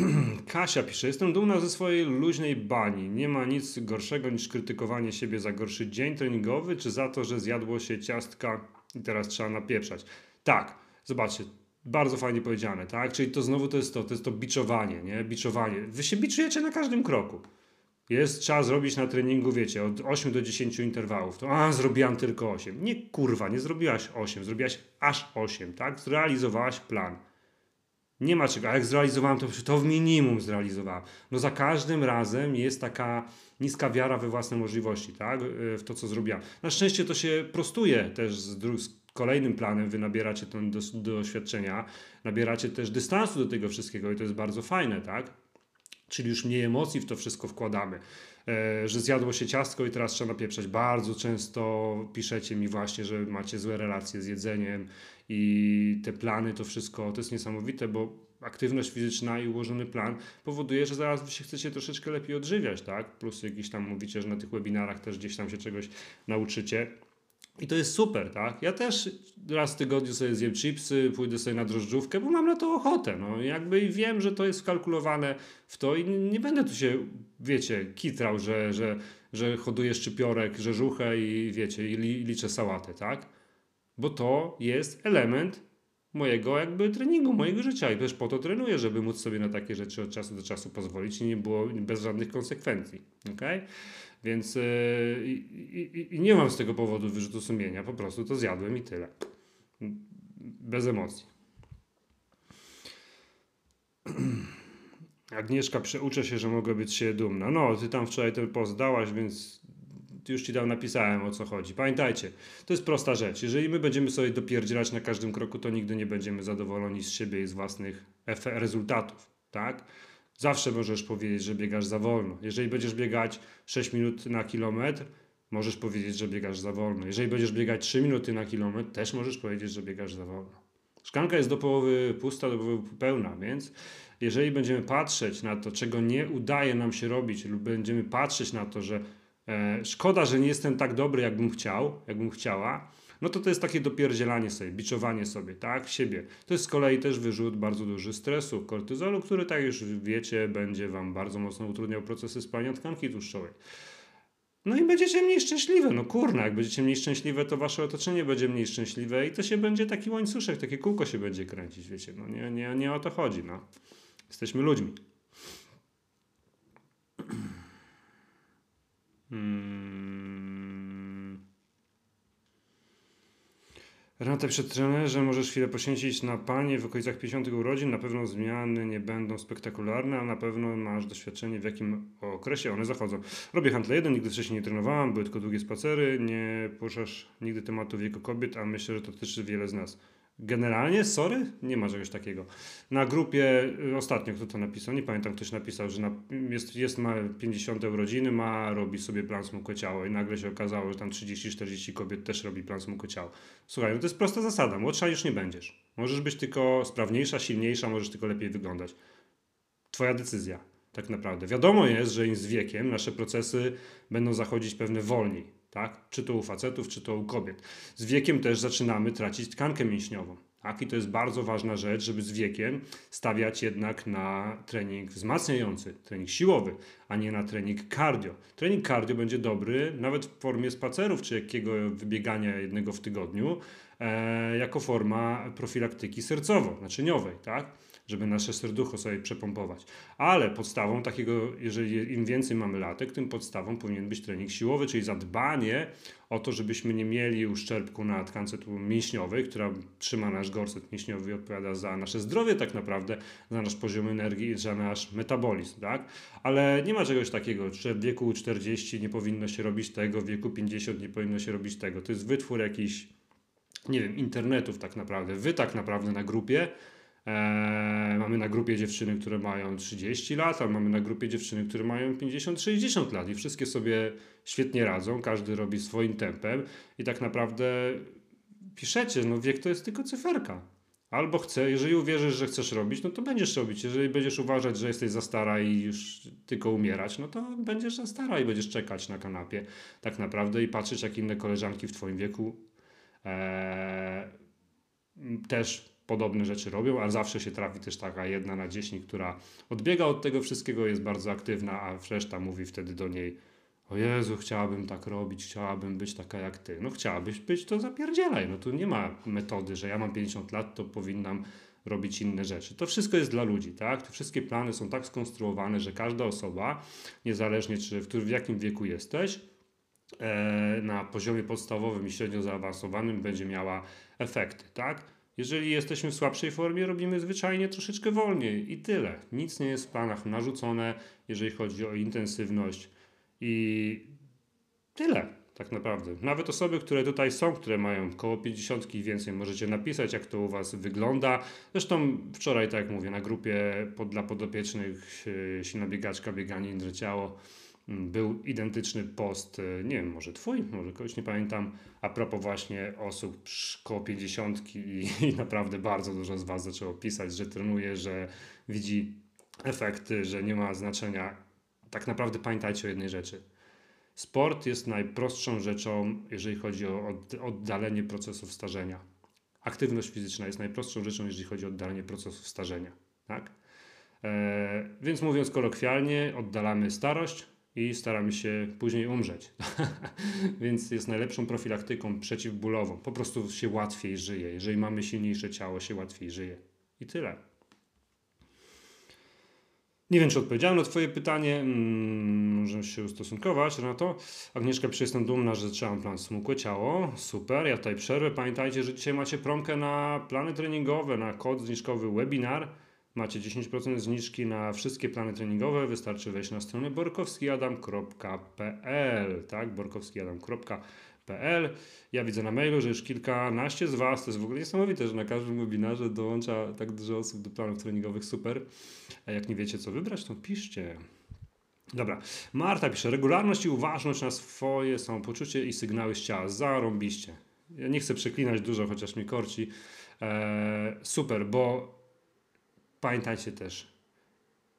[CLEARS THROAT] Kasia pisze, jestem dumna ze swojej luźnej bani. Nie ma nic gorszego niż krytykowanie siebie za gorszy dzień treningowy, czy za to, że zjadło się ciastka i teraz trzeba napieprzać. Tak, zobaczcie, bardzo fajnie powiedziane, tak? Czyli to znowu to jest to, to jest to biczowanie, nie? Biczowanie. Wy się biczujecie na każdym kroku. Jest, trzeba zrobić na treningu, wiecie, od 8 do 10 interwałów. To a, zrobiłam tylko 8. Nie, kurwa, nie zrobiłaś 8, zrobiłaś aż 8, tak? Zrealizowałaś plan. Nie ma czego, a jak zrealizowałem, to, to w minimum zrealizowałem. No za każdym razem jest taka niska wiara we własne możliwości, tak? E, w to, co zrobiłam. Na szczęście to się prostuje też z, z kolejnym planem, wy nabieracie to do, doświadczenia, nabieracie też dystansu do tego wszystkiego i to jest bardzo fajne, tak? Czyli już mniej emocji w to wszystko wkładamy. E, że zjadło się ciastko i teraz trzeba napieprzać. Bardzo często piszecie mi właśnie, że macie złe relacje z jedzeniem i te plany, to wszystko, to jest niesamowite, bo aktywność fizyczna i ułożony plan powoduje, że zaraz wy się chcecie troszeczkę lepiej odżywiać, tak? Plus jakiś tam mówicie, że na tych webinarach też gdzieś tam się czegoś nauczycie. I to jest super, tak? Ja też raz w tygodniu sobie zjem chipsy, pójdę sobie na drożdżówkę, bo mam na to ochotę. No jakby wiem, że to jest wkalkulowane w to i nie będę tu się, wiecie, kitrał, że, że, że hoduję szczypiorek, rzeżuchę i wiecie, i liczę sałatę, tak? Bo to jest element mojego jakby treningu, mojego życia i też po to trenuję, żeby móc sobie na takie rzeczy od czasu do czasu pozwolić i nie było bez żadnych konsekwencji, okay? Więc yy, i, i nie mam z tego powodu wyrzutu sumienia, po prostu to zjadłem i tyle. Bez emocji. [CLEARS THROAT] Agnieszka, przeuczę się, że mogę być się dumna. No, ty tam wczoraj ten post dałaś, więc już ci tam napisałem o co chodzi. Pamiętajcie, to jest prosta rzecz. Jeżeli my będziemy sobie dopierdzielać na każdym kroku, to nigdy nie będziemy zadowoleni z siebie i z własnych rezultatów, tak? Zawsze możesz powiedzieć, że biegasz za wolno. Jeżeli będziesz biegać 6 minut na kilometr, możesz powiedzieć, że biegasz za wolno. Jeżeli będziesz biegać 3 minuty na kilometr, też możesz powiedzieć, że biegasz za wolno. Szklanka jest do połowy pusta, do połowy pełna, więc jeżeli będziemy patrzeć na to, czego nie udaje nam się robić, lub będziemy patrzeć na to, że szkoda, że nie jestem tak dobry, jakbym chciał, jakbym chciała, no to to jest takie dopierdzielanie sobie, biczowanie sobie, tak, siebie. To jest z kolei też wyrzut bardzo duży stresu, kortyzolu, który, tak już wiecie, będzie Wam bardzo mocno utrudniał procesy spalania tkanki tłuszczowej. No i będziecie mniej szczęśliwe. No kurna, jak będziecie mniej szczęśliwe, to wasze otoczenie będzie mniej szczęśliwe i to się będzie taki łańcuszek, takie kółko się będzie kręcić, wiecie. No nie, nie, nie o to chodzi, no. Jesteśmy ludźmi. Hmm. Przed trenerze możesz chwilę poświęcić na panie w okolicach 50 urodzin. Na pewno zmiany nie będą spektakularne, a na pewno masz doświadczenie w jakim okresie one zachodzą. Robię handle jeden, nigdy wcześniej nie trenowałam, były tylko długie spacery, nie poruszasz nigdy tematu wieku kobiet, a myślę, że to dotyczy wiele z nas. Generalnie, sorry, nie ma czegoś takiego. Na grupie, y, ostatnio kto to napisał, nie pamiętam, ktoś napisał, że na, jest, jest, ma 50 urodziny, ma, robi sobie plan ciało i nagle się okazało, że tam 30-40 kobiet też robi plan ciało. Słuchaj, no to jest prosta zasada, młodsza już nie będziesz. Możesz być tylko sprawniejsza, silniejsza, możesz tylko lepiej wyglądać. Twoja decyzja, tak naprawdę. Wiadomo jest, że z wiekiem nasze procesy będą zachodzić pewne wolniej tak? Czy to u facetów, czy to u kobiet. Z wiekiem też zaczynamy tracić tkankę mięśniową. Tak? I to jest bardzo ważna rzecz, żeby z wiekiem stawiać jednak na trening wzmacniający, trening siłowy, a nie na trening cardio. Trening cardio będzie dobry nawet w formie spacerów czy jakiego wybiegania jednego w tygodniu, e, jako forma profilaktyki sercowo-naczyniowej. Tak? Żeby nasze serducho sobie przepompować. Ale podstawą takiego, jeżeli im więcej mamy latek, tym podstawą powinien być trening siłowy, czyli zadbanie o to, żebyśmy nie mieli uszczerbku na tkance mięśniowej, która trzyma nasz gorset mięśniowy i odpowiada za nasze zdrowie tak naprawdę, za nasz poziom energii i za nasz metabolizm, tak? Ale nie ma czegoś takiego, że w wieku 40 nie powinno się robić tego, w wieku 50 nie powinno się robić tego. To jest wytwór jakiś, nie wiem, internetów tak naprawdę. Wy tak naprawdę na grupie Eee, mamy na grupie dziewczyny, które mają 30 lat, a mamy na grupie dziewczyny, które mają 50-60 lat i wszystkie sobie świetnie radzą, każdy robi swoim tempem i tak naprawdę piszecie, no wiek to jest tylko cyferka. Albo chcę, jeżeli uwierzysz, że chcesz robić, no to będziesz robić. Jeżeli będziesz uważać, że jesteś za stara i już tylko umierać, no to będziesz za stara i będziesz czekać na kanapie tak naprawdę i patrzeć, jak inne koleżanki w twoim wieku ee, też podobne rzeczy robią, a zawsze się trafi też taka jedna na dziesięć, która odbiega od tego wszystkiego, jest bardzo aktywna, a reszta mówi wtedy do niej o Jezu, chciałabym tak robić, chciałabym być taka jak ty. No chciałabyś być, to zapierdzielaj. No tu nie ma metody, że ja mam 50 lat, to powinnam robić inne rzeczy. To wszystko jest dla ludzi, tak? Te wszystkie plany są tak skonstruowane, że każda osoba, niezależnie czy w, w jakim wieku jesteś, e, na poziomie podstawowym i średnio zaawansowanym będzie miała efekty, tak? Jeżeli jesteśmy w słabszej formie, robimy zwyczajnie troszeczkę wolniej i tyle. Nic nie jest w planach narzucone, jeżeli chodzi o intensywność i tyle tak naprawdę. Nawet osoby, które tutaj są, które mają koło 50 i więcej, możecie napisać, jak to u Was wygląda. Zresztą wczoraj, tak jak mówię, na grupie pod, dla podopiecznych e, silna biegaczka, bieganie, inne ciało był identyczny post, e, nie wiem, może twój, może kogoś nie pamiętam, a propos właśnie osób koło 50 i, [LAUGHS] i naprawdę bardzo dużo z Was zaczęło pisać, że trenuje, że widzi efekty, że nie ma znaczenia. Tak naprawdę pamiętajcie o jednej rzeczy. Sport jest najprostszą rzeczą, jeżeli chodzi o oddalenie procesów starzenia. Aktywność fizyczna jest najprostszą rzeczą, jeżeli chodzi o oddalenie procesów starzenia. Tak? E, więc mówiąc kolokwialnie, oddalamy starość, i staramy się później umrzeć. [LAUGHS] Więc jest najlepszą profilaktyką przeciwbólową. Po prostu się łatwiej żyje. Jeżeli mamy silniejsze ciało, się łatwiej żyje. I tyle. Nie wiem, czy odpowiedziałem na Twoje pytanie. Hmm, możemy się ustosunkować na to. Agnieszka, przecież jestem dumna, że zaczęłam plan smukłe ciało. Super, ja tutaj przerwę. Pamiętajcie, że dzisiaj macie promkę na plany treningowe, na kod zniżkowy webinar. Macie 10% zniżki na wszystkie plany treningowe. Wystarczy wejść na stronę borkowskiadam.pl, tak? borkowskiadam.pl. Ja widzę na mailu, że już kilkanaście z Was, to jest w ogóle niesamowite, że na każdym webinarze dołącza tak dużo osób do planów treningowych. Super. A jak nie wiecie, co wybrać, to piszcie. Dobra, Marta pisze, regularność i uważność na swoje samopoczucie i sygnały z ciała. Zarąbiście. Ja nie chcę przeklinać dużo, chociaż mi korci. Eee, super, bo pamiętajcie też,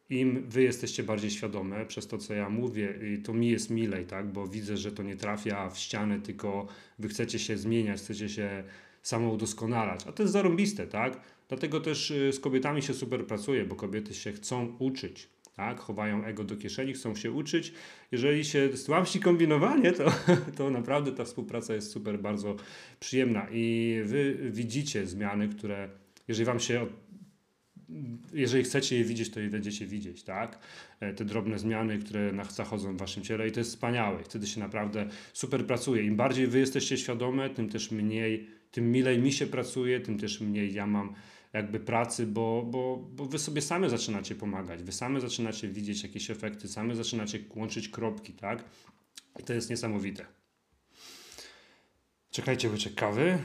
im wy jesteście bardziej świadome przez to, co ja mówię, to mi jest milej, tak? Bo widzę, że to nie trafia w ścianę, tylko wy chcecie się zmieniać, chcecie się samo udoskonalać. A to jest zarąbiste, tak? Dlatego też y, z kobietami się super pracuje, bo kobiety się chcą uczyć. Tak, chowają ego do kieszeni, chcą się uczyć. Jeżeli się stłamsi kombinowanie, to, [LAUGHS] to naprawdę ta współpraca jest super, bardzo przyjemna i wy widzicie zmiany, które, jeżeli wam się jeżeli chcecie je widzieć, to je będziecie widzieć, tak? E, te drobne zmiany, które zachodzą w waszym ciele i to jest wspaniałe. Wtedy się naprawdę super pracuje. Im bardziej wy jesteście świadome, tym też mniej, tym milej mi się pracuje, tym też mniej ja mam jakby pracy, bo, bo, bo wy sobie same zaczynacie pomagać, wy same zaczynacie widzieć jakieś efekty, same zaczynacie łączyć kropki, tak? I to jest niesamowite. Czekajcie, łyczek kawy.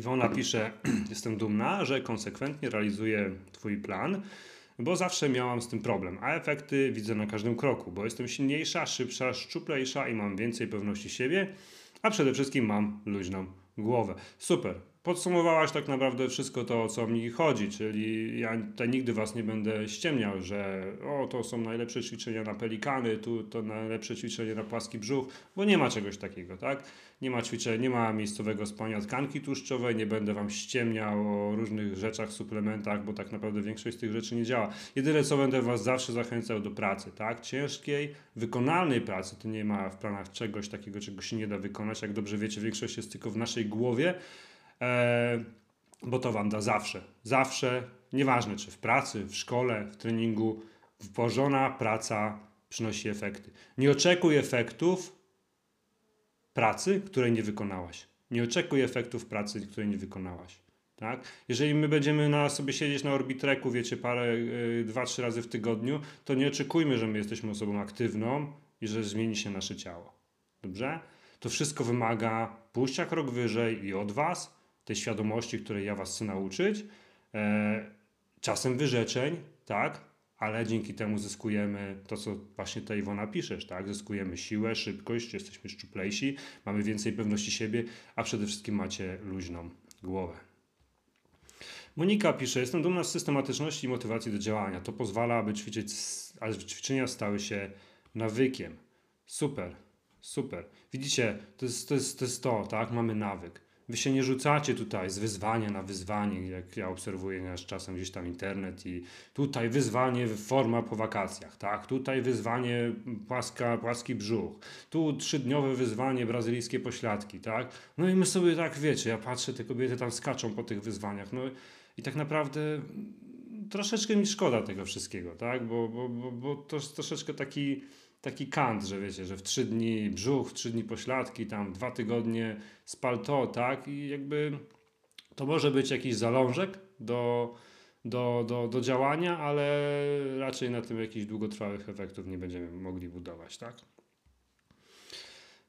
Iwona pisze, [CLEARS THROAT] jestem dumna, że konsekwentnie realizuję Twój plan, bo zawsze miałam z tym problem, a efekty widzę na każdym kroku, bo jestem silniejsza, szybsza, szczuplejsza i mam więcej pewności siebie, a przede wszystkim mam luźną głowę. Super, podsumowałaś tak naprawdę wszystko to, o co mi chodzi, czyli ja tutaj nigdy was nie będę ściemniał, że o, to są najlepsze ćwiczenia na pelikany, tu to najlepsze ćwiczenie na płaski brzuch, bo nie ma czegoś takiego, tak? Nie ma ćwiczeń, nie ma miejscowego spania tkanki tłuszczowej, nie będę wam ściemniał o różnych rzeczach, suplementach, bo tak naprawdę większość z tych rzeczy nie działa. Jedyne co będę was zawsze zachęcał do pracy, tak? Ciężkiej, wykonalnej pracy, to nie ma w planach czegoś takiego, czego się nie da wykonać, jak dobrze wiecie, większość jest tylko w naszej głowie, bo to wam da zawsze, zawsze, nieważne czy w pracy, w szkole, w treningu, włożona praca przynosi efekty. Nie oczekuj efektów pracy, której nie wykonałaś. Nie oczekuj efektów pracy, której nie wykonałaś. Tak? Jeżeli my będziemy na sobie siedzieć na orbitreku, wiecie, parę, yy, dwa, trzy razy w tygodniu, to nie oczekujmy, że my jesteśmy osobą aktywną i że zmieni się nasze ciało. Dobrze? To wszystko wymaga pójścia krok wyżej i od Was, tej świadomości, której ja Was chcę nauczyć, e, czasem wyrzeczeń, tak? Ale dzięki temu zyskujemy to, co właśnie tutaj Iwona piszesz, tak? Zyskujemy siłę, szybkość, jesteśmy szczuplejsi, mamy więcej pewności siebie, a przede wszystkim macie luźną głowę. Monika pisze, jestem dumna z systematyczności i motywacji do działania. To pozwala, aby ćwiczyć, aby ćwiczenia stały się nawykiem. Super, super. Widzicie, to jest, to jest, to jest to, tak? Mamy nawyk. Wy się nie rzucacie tutaj z wyzwania na wyzwanie, jak ja obserwuję nasz czasem gdzieś tam internet i tutaj wyzwanie forma po wakacjach, tak? Tutaj wyzwanie płaska, płaski brzuch, tu trzydniowe wyzwanie brazylijskie pośladki, tak? No i my sobie tak, wiecie, ja patrzę, te kobiety tam skaczą po tych wyzwaniach, no i tak naprawdę troszeczkę mi szkoda tego wszystkiego, tak? Bo, bo, bo, bo to jest troszeczkę taki taki kant, że wiecie, że w trzy dni brzuch, w trzy dni pośladki, tam dwa tygodnie spal to, tak? I jakby to może być jakiś zalążek do, do, do, do działania, ale raczej na tym jakichś długotrwałych efektów nie będziemy mogli budować, tak?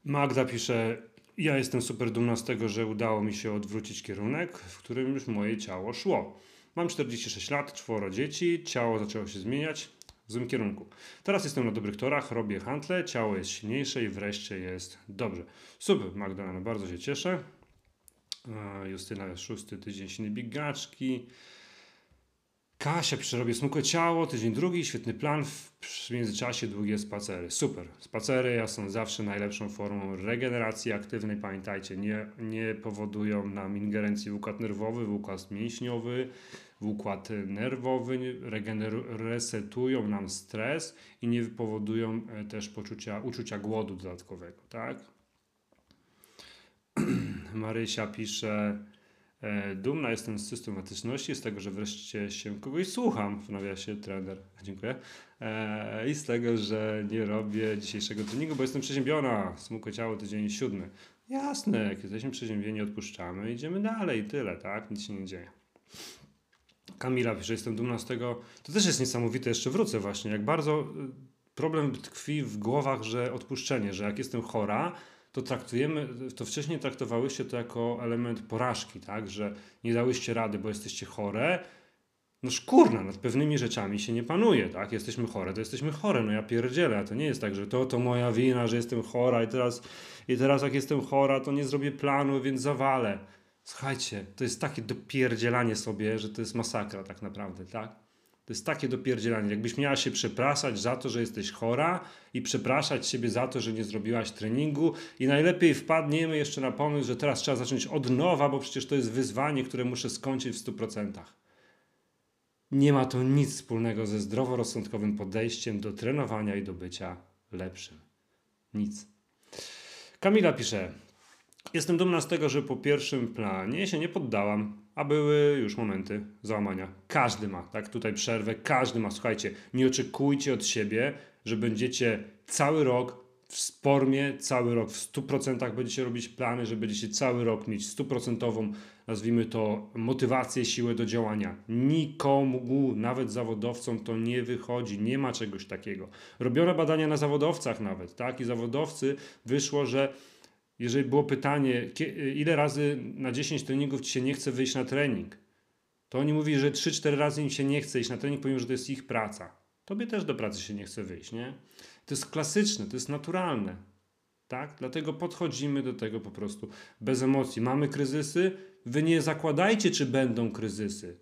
Magda pisze, ja jestem super dumna z tego, że udało mi się odwrócić kierunek, w którym już moje ciało szło. Mam 46 lat, czworo dzieci, ciało zaczęło się zmieniać, w złym kierunku. Teraz jestem na dobrych torach, robię handle, ciało jest silniejsze i wreszcie jest dobrze. Super, Magdalena, bardzo się cieszę. Justyna, szósty tydzień silnej bigaczki. Kasia, przerobię smukłe ciało, tydzień drugi, świetny plan, w międzyczasie długie spacery. Super, spacery ja są zawsze najlepszą formą regeneracji aktywnej. Pamiętajcie, nie, nie powodują nam ingerencji w układ nerwowy, w układ mięśniowy, w układ nerwowy, resetują nam stres i nie powodują e, też poczucia, uczucia głodu dodatkowego, tak? [CLEARS THROAT] Marysia pisze, e, dumna jestem z systematyczności, z tego, że wreszcie się kogoś słucham, w nawiasie trener, [LAUGHS] dziękuję, e, i z tego, że nie robię dzisiejszego treningu, bo jestem przeziębiona, smukłe ciało tydzień siódmy. Jasne, jak jesteśmy przeziębieni, odpuszczamy, idziemy dalej, tyle, tak? Nic się nie dzieje. Kamila pisze, jestem dumna z tego. To też jest niesamowite, jeszcze wrócę właśnie, jak bardzo y, problem tkwi w głowach, że odpuszczenie, że jak jestem chora, to traktujemy, to wcześniej traktowałyście to jako element porażki, tak, że nie dałyście rady, bo jesteście chore, no szkurna, nad pewnymi rzeczami się nie panuje, tak? Jesteśmy chore, to jesteśmy chore, no ja pierdzielę, a to nie jest tak, że to, to moja wina, że jestem chora i teraz, i teraz jak jestem chora, to nie zrobię planu, więc zawalę. Słuchajcie, to jest takie dopierdzielanie sobie, że to jest masakra tak naprawdę, tak? To jest takie dopierdzielanie. Jakbyś miała się przepraszać za to, że jesteś chora i przepraszać siebie za to, że nie zrobiłaś treningu i najlepiej wpadniemy jeszcze na pomysł, że teraz trzeba zacząć od nowa, bo przecież to jest wyzwanie, które muszę skończyć w 100%. Nie ma to nic wspólnego ze zdroworozsądkowym podejściem do trenowania i do bycia lepszym. Nic. Kamila pisze, Jestem dumna z tego, że po pierwszym planie się nie poddałam, a były już momenty załamania. Każdy ma, tak? Tutaj przerwę, każdy ma. Słuchajcie, nie oczekujcie od siebie, że będziecie cały rok w spormie, cały rok w 100% będziecie robić plany, że będziecie cały rok mieć stuprocentową, nazwijmy to, motywację, siłę do działania. Nikomu, nawet zawodowcom, to nie wychodzi, nie ma czegoś takiego. Robiono badania na zawodowcach nawet, tak? I zawodowcy wyszło, że jeżeli było pytanie, ile razy na 10 treningów ci się nie chce wyjść na trening, to oni mówili, że 3-4 razy im się nie chce iść na trening, pomimo że to jest ich praca. Tobie też do pracy się nie chce wyjść, nie? To jest klasyczne, to jest naturalne. Tak? Dlatego podchodzimy do tego po prostu bez emocji. Mamy kryzysy, wy nie zakładajcie, czy będą kryzysy.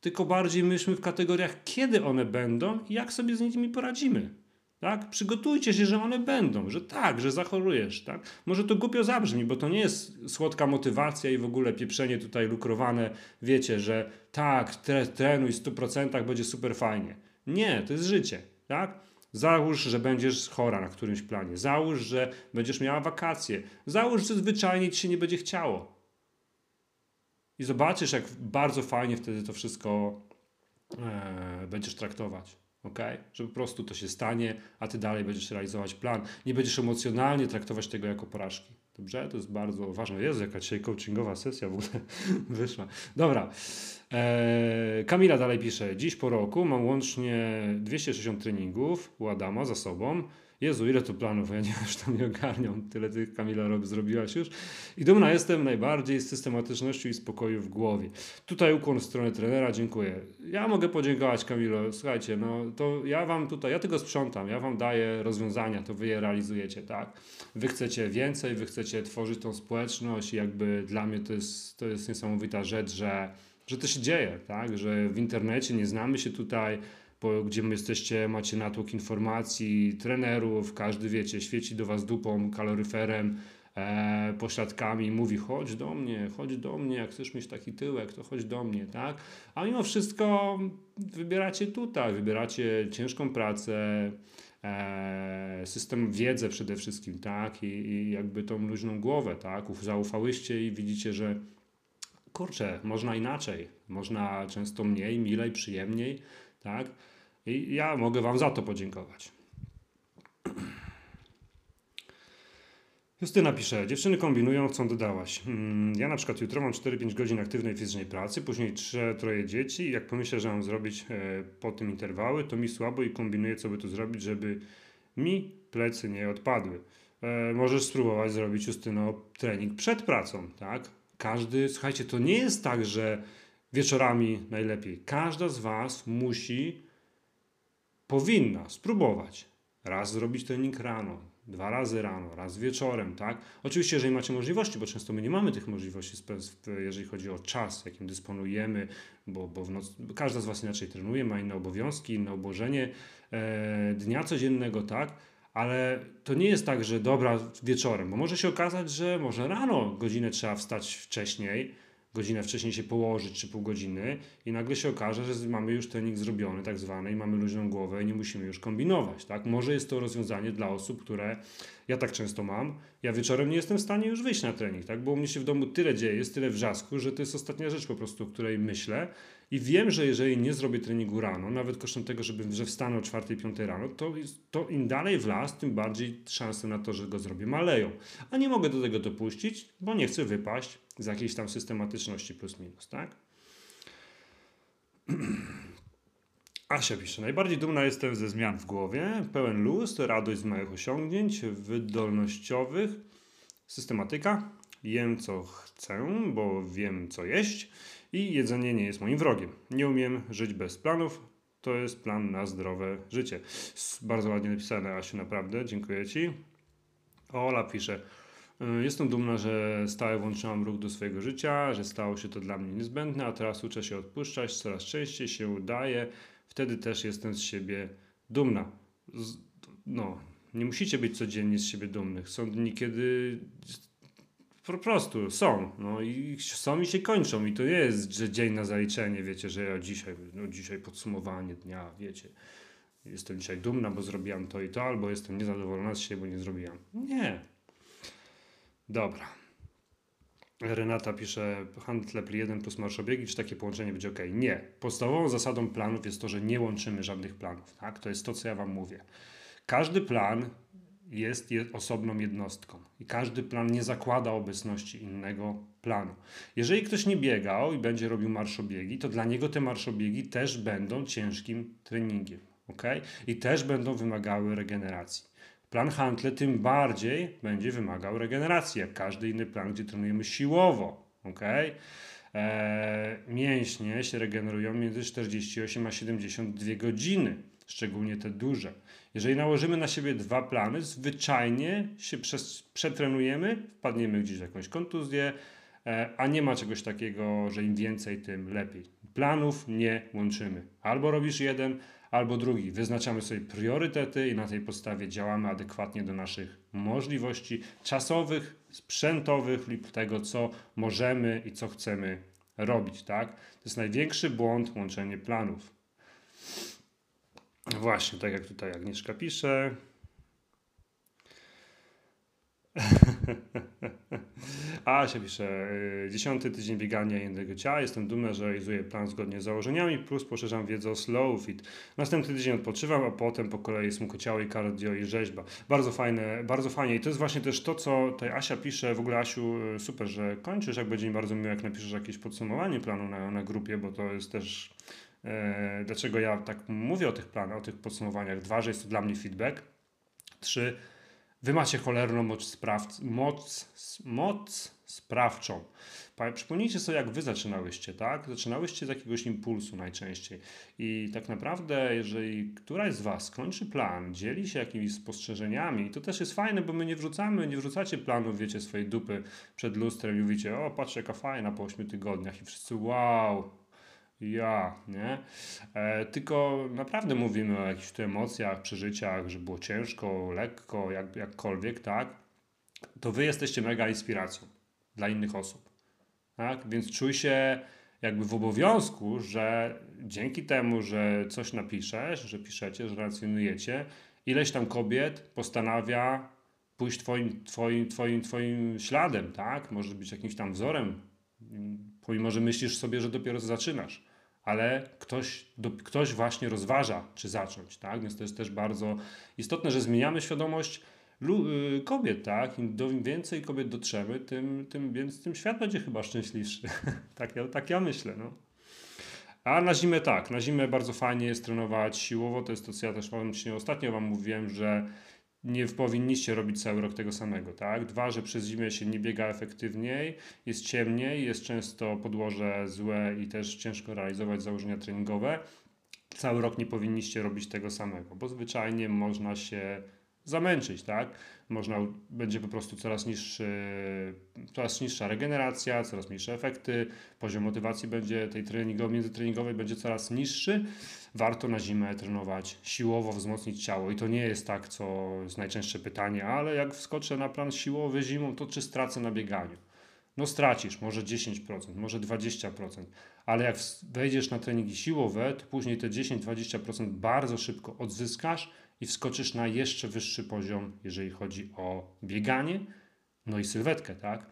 Tylko bardziej myślmy w kategoriach, kiedy one będą i jak sobie z nimi poradzimy. Tak? Przygotujcie się, że one będą, że tak, że zachorujesz. Tak? Może to głupio zabrzmi, bo to nie jest słodka motywacja i w ogóle pieprzenie tutaj lukrowane, wiecie, że tak, trenuj w 100% będzie super fajnie. Nie, to jest życie. Tak? Załóż, że będziesz chora na którymś planie. Załóż, że będziesz miała wakacje. Załóż, że zwyczajnie ci się nie będzie chciało. I zobaczysz, jak bardzo fajnie wtedy to wszystko e, będziesz traktować. Ok? Że po prostu to się stanie, a ty dalej będziesz realizować plan. Nie będziesz emocjonalnie traktować tego jako porażki. Dobrze? To jest bardzo ważne. Jest jaka dzisiaj coachingowa sesja w ogóle [LAUGHS] wyszła. Dobra. Eee, Kamila dalej pisze. Dziś po roku mam łącznie 260 treningów u Adama za sobą. Jezu, ile tu planów, ja nie [LAUGHS] już tam nie ogarniam. Tyle tych Kamila rob, zrobiłaś już. I dumna jestem najbardziej z systematyczności i spokoju w głowie. Tutaj ukłon w stronę trenera, dziękuję. Ja mogę podziękować Kamilo, słuchajcie, no to ja wam tutaj, ja tego sprzątam, ja wam daję rozwiązania, to wy je realizujecie, tak? Wy chcecie więcej, wy chcecie tworzyć tą społeczność i jakby dla mnie to jest, to jest niesamowita rzecz, że, że to się dzieje, tak? Że w internecie nie znamy się tutaj, gdzie jesteście, macie natłok informacji, trenerów, każdy wiecie, świeci do was dupą, kaloryferem, e, pośladkami, mówi chodź do mnie, chodź do mnie, jak chcesz mieć taki tyłek, to chodź do mnie, tak? A mimo wszystko wybieracie tutaj, wybieracie ciężką pracę, e, system wiedzę przede wszystkim, tak? I, I jakby tą luźną głowę, tak? Zaufałyście i widzicie, że kurczę, można inaczej, można często mniej, milej, przyjemniej, tak? I ja mogę Wam za to podziękować. Justyna pisze, dziewczyny kombinują, chcą dodałaś. Hmm, ja na przykład jutro mam 4-5 godzin aktywnej fizycznej pracy, później 3 troje dzieci i jak pomyślę, że mam zrobić e, po tym interwały, to mi słabo i kombinuję, co by tu zrobić, żeby mi plecy nie odpadły. E, możesz spróbować zrobić, Justyno, trening przed pracą, tak? Każdy, słuchajcie, to nie jest tak, że wieczorami najlepiej. Każda z Was musi, powinna spróbować raz zrobić trening rano, dwa razy rano, raz wieczorem, tak? Oczywiście, jeżeli macie możliwości, bo często my nie mamy tych możliwości, jeżeli chodzi o czas, jakim dysponujemy, bo, bo w noc, każda z Was inaczej trenuje, ma inne obowiązki, inne obłożenie e, dnia codziennego, tak? Ale to nie jest tak, że dobra wieczorem, bo może się okazać, że może rano godzinę trzeba wstać wcześniej, godzinę wcześniej się położyć, czy pół godziny i nagle się okaże, że mamy już trening zrobiony, tak zwany, i mamy luźną głowę i nie musimy już kombinować, tak? Może jest to rozwiązanie dla osób, które ja tak często mam. Ja wieczorem nie jestem w stanie już wyjść na trening, tak? Bo u mnie się w domu tyle dzieje, jest tyle wrzasku, że to jest ostatnia rzecz po prostu, o której myślę i wiem, że jeżeli nie zrobię treningu rano, nawet kosztem tego, żeby, że wstanę o 4-5 rano, to, to im dalej w las, tym bardziej szanse na to, że go zrobię maleją. A nie mogę do tego dopuścić, bo nie chcę wypaść z jakiejś tam systematyczności plus minus, tak? [CLEARS THROAT] Asia pisze, najbardziej dumna jestem ze zmian w głowie, pełen luz, radość z małych osiągnięć, wydolnościowych, systematyka, jem co chcę, bo wiem co jeść, i jedzenie nie jest moim wrogiem. Nie umiem żyć bez planów. To jest plan na zdrowe życie. Bardzo ładnie napisane, Asiu, naprawdę. Dziękuję Ci. Ola pisze. Y, jestem dumna, że stale włączyłam ruch do swojego życia, że stało się to dla mnie niezbędne, a teraz uczę się odpuszczać, coraz częściej się udaje. Wtedy też jestem z siebie dumna. No, nie musicie być codziennie z siebie dumnych. Są dni, kiedy po prostu są. No i są i się kończą. I to nie jest, że dzień na zaliczenie, wiecie, że ja dzisiaj, no dzisiaj podsumowanie dnia, wiecie. Jestem dzisiaj dumna, bo zrobiłam to i to, albo jestem niezadowolona z siebie, bo nie zrobiłam. Nie. Dobra. Renata pisze, handlepli 1 plus marszobiegi, czy takie połączenie będzie ok? Nie. Podstawową zasadą planów jest to, że nie łączymy żadnych planów. Tak? To jest to, co ja Wam mówię. Każdy plan jest osobną jednostką i każdy plan nie zakłada obecności innego planu. Jeżeli ktoś nie biegał i będzie robił marszobiegi, to dla niego te marszobiegi też będą ciężkim treningiem, ok? I też będą wymagały regeneracji. Plan Hantle tym bardziej będzie wymagał regeneracji, jak każdy inny plan, gdzie trenujemy siłowo, ok? Eee, mięśnie się regenerują między 48 a 72 godziny, szczególnie te duże. Jeżeli nałożymy na siebie dwa plany, zwyczajnie się przez, przetrenujemy, wpadniemy gdzieś w jakąś kontuzję, e, a nie ma czegoś takiego, że im więcej, tym lepiej. Planów nie łączymy. Albo robisz jeden, albo drugi. Wyznaczamy sobie priorytety i na tej podstawie działamy adekwatnie do naszych możliwości czasowych, sprzętowych lub tego, co możemy i co chcemy robić. Tak? To jest największy błąd łączenie planów. Właśnie, tak jak tutaj Agnieszka pisze. [LAUGHS] A się pisze, y, dziesiąty tydzień biegania jednego ciała. Jestem dumna, że realizuję plan zgodnie z założeniami, plus poszerzam wiedzę o slow fit. Następny tydzień odpoczywam, a potem po kolei ciało i cardio i rzeźba. Bardzo fajne, bardzo fajnie. I to jest właśnie też to, co tutaj Asia pisze. W ogóle Asiu, y, super, że kończysz, jak będzie mi bardzo miło, jak napiszesz jakieś podsumowanie planu na, na grupie, bo to jest też e, dlaczego ja tak mówię o tych planach, o tych podsumowaniach. Dwa, że jest to dla mnie feedback. Trzy, Wy macie cholerną moc, sprawc- moc, moc sprawczą. Przypomnijcie sobie, jak wy zaczynałyście, tak? Zaczynałyście z jakiegoś impulsu najczęściej. I tak naprawdę, jeżeli któraś z was kończy plan, dzieli się jakimiś spostrzeżeniami, to też jest fajne, bo my nie wrzucamy, nie wrzucacie planów, wiecie, swojej dupy przed lustrem i mówicie, o, patrz jaka fajna po 8 tygodniach i wszyscy, wow, ja, nie? E, tylko naprawdę mówimy o jakichś tu emocjach, przeżyciach, że było ciężko, lekko, jak, jakkolwiek, tak? To wy jesteście mega inspiracją dla innych osób, tak? Więc czuj się jakby w obowiązku, że dzięki temu, że coś napiszesz, że piszecie, że relacjonujecie, ileś tam kobiet postanawia pójść twoim, twoim, twoim, twoim śladem, tak? Może być jakimś tam wzorem, pomimo, że myślisz sobie, że dopiero zaczynasz ale ktoś, do, ktoś właśnie rozważa, czy zacząć, tak? Więc to jest też bardzo istotne, że zmieniamy świadomość y, kobiet, tak? Im, Im więcej kobiet dotrzemy, tym, tym, więc, tym świat będzie chyba szczęśliwszy. [LAUGHS] tak, ja, tak ja myślę, no. A na zimę tak, na zimę bardzo fajnie jest trenować siłowo, to jest to, co ja też ostatnio wam mówiłem, że nie powinniście robić cały rok tego samego, tak? Dwa, że przez zimę się nie biega efektywniej, jest ciemniej, jest często podłoże złe i też ciężko realizować założenia treningowe. Cały rok nie powinniście robić tego samego, bo zwyczajnie można się zamęczyć, tak? Można, będzie po prostu coraz, niższy, coraz niższa regeneracja, coraz mniejsze efekty, poziom motywacji będzie tej treningowej, międzytreningowej będzie coraz niższy. Warto na zimę trenować, siłowo wzmocnić ciało i to nie jest tak, co jest najczęstsze pytanie, ale jak wskoczę na plan siłowy zimą, to czy stracę na bieganiu? No stracisz, może 10%, może 20%, ale jak wejdziesz na treningi siłowe, to później te 10-20% bardzo szybko odzyskasz i wskoczysz na jeszcze wyższy poziom, jeżeli chodzi o bieganie, no i sylwetkę, tak?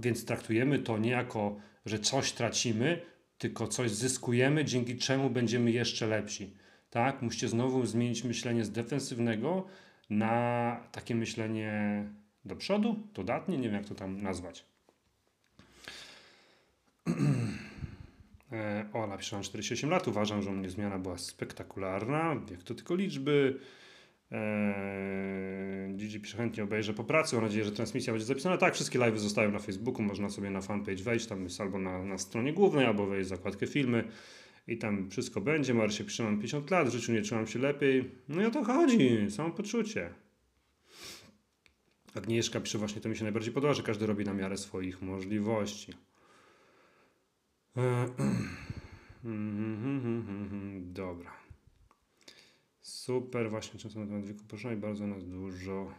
Więc traktujemy to nie jako, że coś tracimy, tylko coś zyskujemy, dzięki czemu będziemy jeszcze lepsi. Tak? Musicie znowu zmienić myślenie z defensywnego na takie myślenie do przodu, dodatnie, nie wiem jak to tam nazwać. [CLEARS THROAT] E, o, napiszę 48 lat. Uważam, że u mnie zmiana była spektakularna. Wiek to tylko liczby. Gigi pisze chętnie obejrzę po pracy. Mam nadzieję, że transmisja będzie zapisana. Tak, wszystkie live zostają na Facebooku. Można sobie na fanpage wejść. Tam jest albo na, na stronie głównej, albo wejść w zakładkę filmy. I tam wszystko będzie. Marysia pisze, mam 50 lat, w życiu nie czułam się lepiej. No i o to chodzi. Samopoczucie. Agnieszka pisze właśnie, to mi się najbardziej podoba, że każdy robi na miarę swoich możliwości. [CLEARS THROAT] Dobra. Super, właśnie często na temat wieku poruszamy, bardzo nas dużo.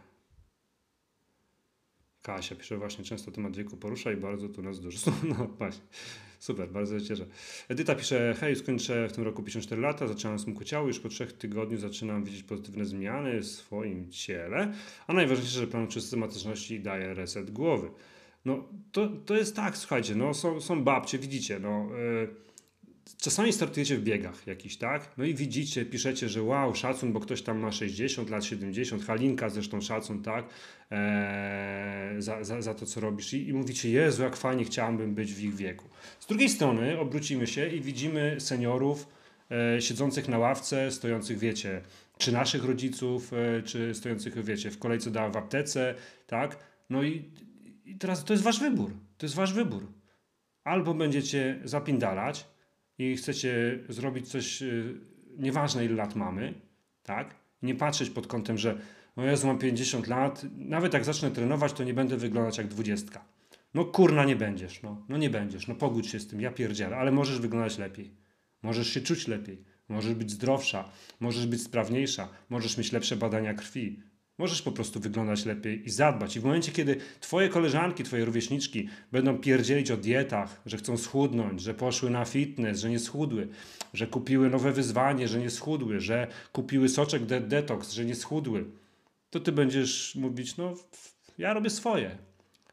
Kasia pisze właśnie często temat wieku porusza i bardzo tu nas dużo. [LAUGHS] No właśnie, super, bardzo się cieszę. Edyta pisze, hej, skończę w tym roku 54 lata, zaczynam smutku ciało, już po trzech tygodniu zaczynam widzieć pozytywne zmiany w swoim ciele, a najważniejsze, że plan systematyczności daje reset głowy. No to, to jest tak, słuchajcie, no są, są babcie, widzicie, no... Yy, czasami startujecie w biegach jakiś, tak? No i widzicie, piszecie, że wow, szacun, bo ktoś tam ma 60 lat, 70, Halinka zresztą szacun, tak? Eee, za, za, za to, co robisz. I, I mówicie, Jezu, jak fajnie chciałbym być w ich wieku. Z drugiej strony obrócimy się i widzimy seniorów e, siedzących na ławce, stojących, wiecie, czy naszych rodziców, e, czy stojących, wiecie, w kolejce da w aptece, tak? No i, i teraz to jest wasz wybór. To jest wasz wybór. Albo będziecie zapindalać, i chcecie zrobić coś, y, nieważne ile lat mamy, tak? Nie patrzeć pod kątem, że no Jezu, mam 50 lat, nawet jak zacznę trenować, to nie będę wyglądać jak dwudziestka. No kurna, nie będziesz, no. No nie będziesz, no pogódź się z tym, ja pierdzielę, ale możesz wyglądać lepiej. Możesz się czuć lepiej, możesz być zdrowsza, możesz być sprawniejsza, możesz mieć lepsze badania krwi, Możesz po prostu wyglądać lepiej i zadbać. I w momencie, kiedy twoje koleżanki, twoje rówieśniczki będą pierdzielić o dietach, że chcą schudnąć, że poszły na fitness, że nie schudły, że kupiły nowe wyzwanie, że nie schudły, że kupiły soczek de detox, że nie schudły, to ty będziesz mówić, no Ja robię swoje.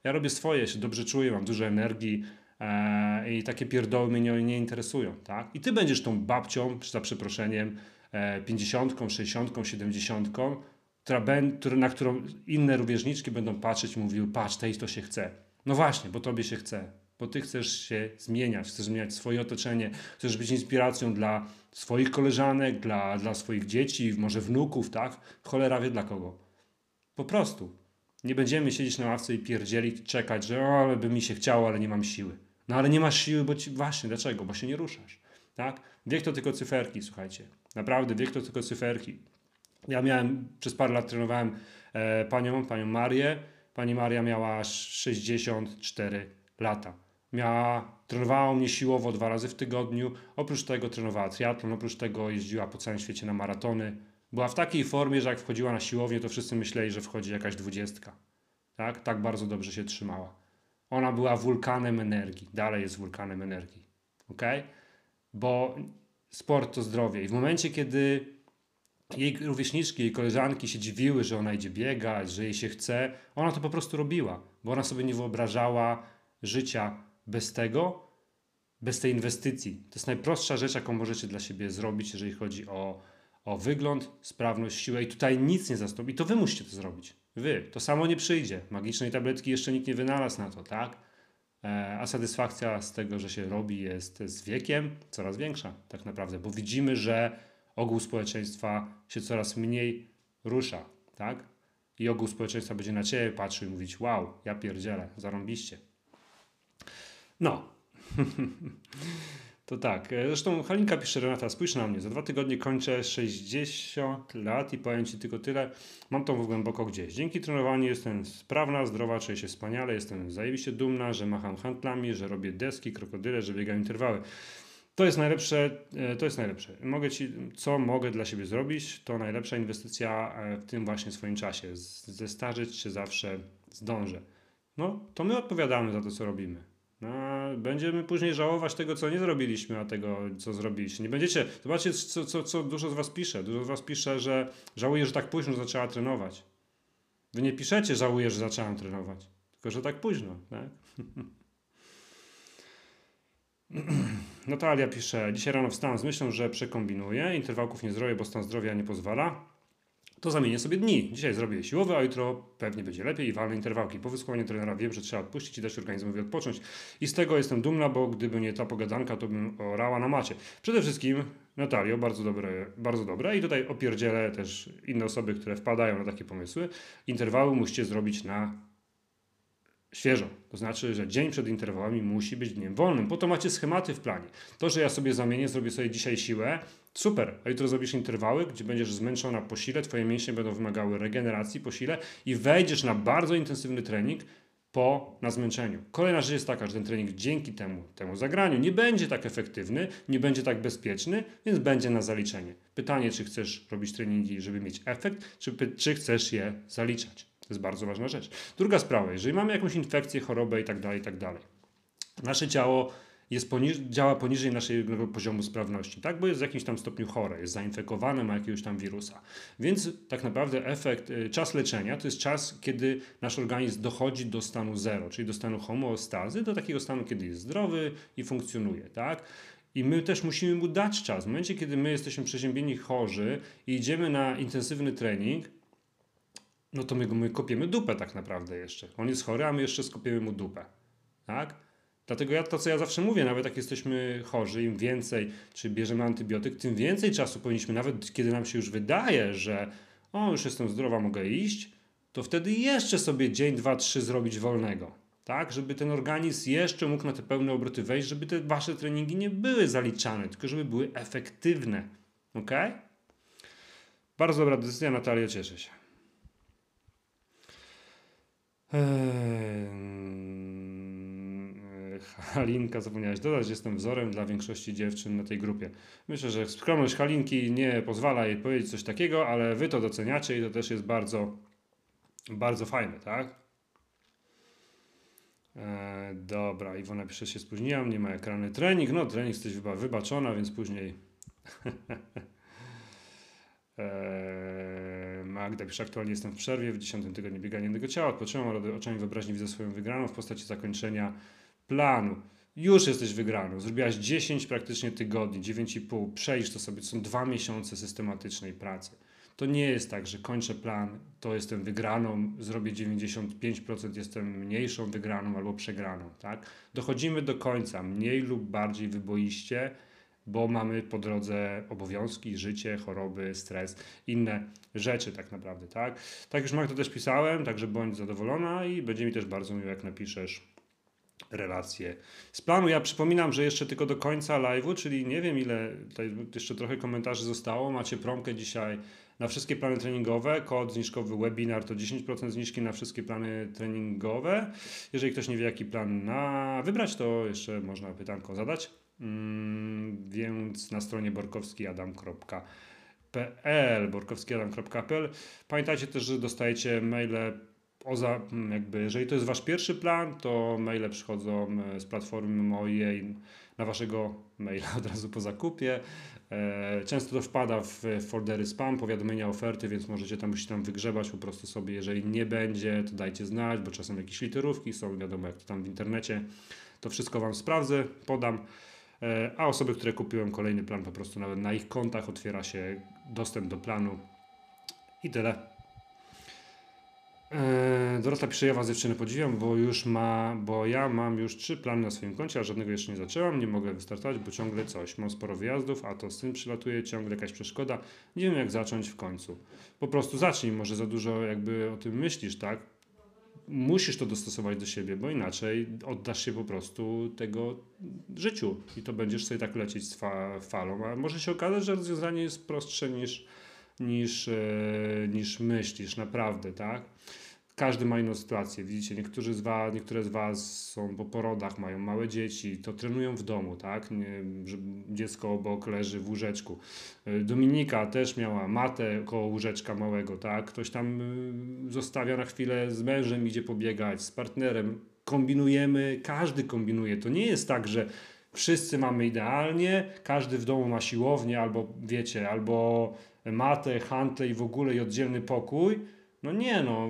Ja robię swoje, się dobrze czuję, mam dużo energii e, i takie pierdoły mnie nie, interesują, tak? I ty będziesz tą babcią, za przeproszeniem, e, 50, 60, 70, która, która, na którą inne rówieśniczki będą patrzeć i mówiły, patrz, tej to się chce. No właśnie, bo tobie się chce, bo ty chcesz się zmieniać, chcesz zmieniać swoje otoczenie, chcesz być inspiracją dla swoich koleżanek, dla, dla swoich dzieci, może wnuków, tak? Cholera wie dla kogo. Po prostu. Nie będziemy siedzieć na ławce i pierdzielić, czekać, że o, ale by mi się chciało, ale nie mam siły. No ale nie masz siły, bo ci... Właśnie, dlaczego? Bo się nie ruszasz. Tak? Wiek to tylko cyferki, słuchajcie. Naprawdę, wiek to tylko cyferki. Ja miałem, przez parę lat trenowałem e, panią, panią Marię. Pani Maria miała 64 lata. Miała, trenowała mnie siłowo dwa razy w tygodniu. Oprócz tego trenowała triatlon, oprócz tego jeździła po całym świecie na maratony. Była w takiej formie, że jak wchodziła na siłownię, to wszyscy myśleli, że wchodzi jakaś dwudziestka. Tak? Tak bardzo dobrze się trzymała. Ona była wulkanem energii. Dalej jest wulkanem energii. Ok? Bo sport to zdrowie. I w momencie, kiedy jej rówieśniczki, jej koleżanki się dziwiły, że ona idzie biegać, że jej się chce, ona to po prostu robiła, bo ona sobie nie wyobrażała życia bez tego, bez tej inwestycji. To jest najprostsza rzecz, jaką możecie dla siebie zrobić, jeżeli chodzi o, o wygląd, sprawność, siłę. I tutaj nic nie zastąpi. I to wy musicie to zrobić. Wy. To samo nie przyjdzie. Magicznej tabletki jeszcze nikt nie wynalazł na to, tak? E, a satysfakcja z tego, że się robi, jest z wiekiem coraz większa, tak naprawdę, bo widzimy, że ogół społeczeństwa się coraz mniej rusza, tak? I ogół społeczeństwa będzie na ciebie patrzył i mówić: Wow, ja pierdzielę, zarąbiście. No. [LAUGHS] to tak. Zresztą Halinka pisze, Renata, spójrz na mnie. Za dwa tygodnie kończę 60 lat i powiem Ci tylko tyle. Mam to głęboko gdzieś. Dzięki trenowaniu jestem sprawna, zdrowa, czuję się wspaniale, jestem zajebiście dumna, że macham handlami, że robię deski, krokodyle, że biegam interwały. To jest najlepsze, e, to jest najlepsze. Mogę ci, co mogę dla siebie zrobić, to najlepsza inwestycja e, w tym właśnie swoim czasie. Zestarzeć się zawsze zdążę. No, to my odpowiadamy za to, co robimy. No, będziemy później żałować tego, co nie zrobiliśmy, a tego, co zrobiliście. Nie będziecie. Zobaczcie, co, co, co dużo z Was pisze. Dużo z Was pisze, że żałuję, że tak późno zaczęła trenować. Wy nie piszecie, żałuję, że zaczęłam trenować. Tylko, że tak późno. Tak? [LAUGHS] [CLEARS THROAT] Natalia pisze, dzisiaj rano wstałam z myślą, że przekombinuję, interwałków nie zrobię, bo stan zdrowia nie pozwala. To zamienię sobie dni. Dzisiaj zrobię siłowe, a jutro pewnie będzie lepiej i walne interwałki. Po wysłuchaniu trenera wiem, że trzeba odpuścić i dać organizmowi odpocząć. I z tego jestem dumna, bo gdyby nie ta pogadanka, to bym orała na macie. Przede wszystkim, Natalio, bardzo dobre, bardzo dobre. I tutaj opierdzielę też inne osoby, które wpadają na takie pomysły. Interwały musicie zrobić na świeżo. To znaczy, że dzień przed interwałami musi być dniem wolnym. Po to macie schematy w planie. To, że ja sobie zamienię, zrobię sobie dzisiaj siłę, super. A jutro zrobisz interwały, gdzie będziesz zmęczona po sile, twoje mięśnie będą wymagały regeneracji po sile i wejdziesz na bardzo intensywny trening po na zmęczeniu. Kolejna rzecz jest taka, że ten trening dzięki temu, temu zagraniu nie będzie tak efektywny, nie będzie tak bezpieczny, więc będzie na zaliczenie. Pytanie, czy chcesz robić treningi, żeby mieć efekt, czy, czy chcesz je zaliczać. To jest bardzo ważna rzecz. Druga sprawa, jeżeli mamy jakąś infekcję, chorobę i tak dalej, i tak dalej. Nasze ciało jest działa poniżej naszego poziomu sprawności, tak? Bo jest w jakimś tam stopniu chore, jest zainfekowane, ma jakiegoś tam wirusa. Więc tak naprawdę efekt, y, czas leczenia to jest czas, kiedy nasz organizm dochodzi do stanu zero, czyli do stanu homeostazy, do takiego stanu, kiedy jest zdrowy i funkcjonuje, tak? I my też musimy mu dać czas. W momencie, kiedy my jesteśmy przeziębieni chorzy i idziemy na intensywny trening, no to my, my kopiemy dupę tak naprawdę jeszcze. On jest chory, a my jeszcze skopiemy mu dupę. Tak? Dlatego ja to, co ja zawsze mówię, nawet jak jesteśmy chorzy, im więcej, czy bierzemy antybiotyk, tym więcej czasu powinniśmy, nawet kiedy nam się już wydaje, że o, już jestem zdrowa, mogę iść, to wtedy jeszcze sobie dzień, dwa, trzy zrobić wolnego. Tak, żeby ten organizm jeszcze mógł na te pełne obroty wejść, żeby te wasze treningi nie były zaliczane, tylko żeby były efektywne. Ok? Bardzo dobra decyzja, Natalia, cieszę się. Halinka, zapomniałeś dodać, jestem wzorem dla większości dziewczyn na tej grupie. Myślę, że skromność Halinki nie pozwala jej powiedzieć coś takiego, ale wy to doceniacie i to też jest bardzo, bardzo fajne, tak? E, dobra, Iwona pisze, się spóźniłam, nie ma ekrany trening. No, trening jesteś chyba wybaczona, więc później... [LAUGHS] e, Magda pisze, aktualnie jestem w przerwie, w dziesiątym tygodniu biegania jednego ciała, odpocząłem, ale oczami wyobraźni widzę swoją wygraną w postaci zakończenia planu. Już jesteś wygraną. Zrobiłaś 10 praktycznie tygodni, 9,5. Przejdź to sobie. To są dwa miesiące systematycznej pracy. To nie jest tak, że kończę plan, to jestem wygraną, zrobię 95%, jestem mniejszą wygraną albo przegraną. Tak? Dochodzimy do końca, mniej lub bardziej wyboiście, bo mamy po drodze obowiązki, życie, choroby, stres, inne rzeczy tak naprawdę. Tak, tak już Magda też pisałem, także bądź zadowolona i będzie mi też bardzo miło, jak napiszesz relacje z planu. Ja przypominam, że jeszcze tylko do końca live'u, czyli nie wiem ile, tutaj jeszcze trochę komentarzy zostało, macie promkę dzisiaj na wszystkie plany treningowe, kod zniżkowy webinar to 10% zniżki na wszystkie plany treningowe. Jeżeli ktoś nie wie jaki plan na wybrać, to jeszcze można pytanko zadać. Mm, więc na stronie borkowskiadam.pl borkowskiadam.pl Pamiętajcie też, że dostajecie maile poza, mm, jakby, jeżeli to jest wasz pierwszy plan, to maile przychodzą e, z platformy mojej na waszego maila od razu po zakupie. E, często to wpada w foldery spam, powiadomienia, oferty, więc możecie tam musicie tam wygrzebać po prostu sobie. Jeżeli nie będzie, to dajcie znać, bo czasem jakieś literówki są, wiadomo jak to tam w internecie. To wszystko Wam sprawdzę, podam. E, a osoby, które kupiłem kolejny plan, po prostu nawet na ich kontach otwiera się dostęp do planu i tyle. Eee, Dorota pisze, ja was dziewczyny podziwiam, bo już ma, bo ja mam już trzy plany na swoim koncie, a żadnego jeszcze nie zaczęłam, nie mogę wystartować, bo ciągle coś. Mam sporo wyjazdów, a to syn przylatuje, ciągle jakaś przeszkoda. Nie wiem jak zacząć w końcu. Po prostu zacznij, może za dużo jakby o tym myślisz, tak? Musisz to dostosować do siebie, bo inaczej oddasz się po prostu tego życiu i to będziesz sobie tak lecieć z fa falą. A może się okazać, że rozwiązanie jest prostsze niż, niż, e, niż myślisz, naprawdę, tak? Każdy ma inną sytuację. Widzicie, niektórzy z was, niektóre z Was są po porodach, mają małe dzieci, to trenują w domu, tak? Nie, dziecko obok leży w łóżeczku. Y, Dominika też miała matę koło łóżeczka małego, tak? Ktoś tam y, zostawia na chwilę z mężem, idzie pobiegać, z partnerem. Kombinujemy, każdy kombinuje. To nie jest tak, że wszyscy mamy idealnie, każdy w domu ma siłownię albo wiecie, albo matę, hantle i w ogóle i oddzielny pokój. No nie, no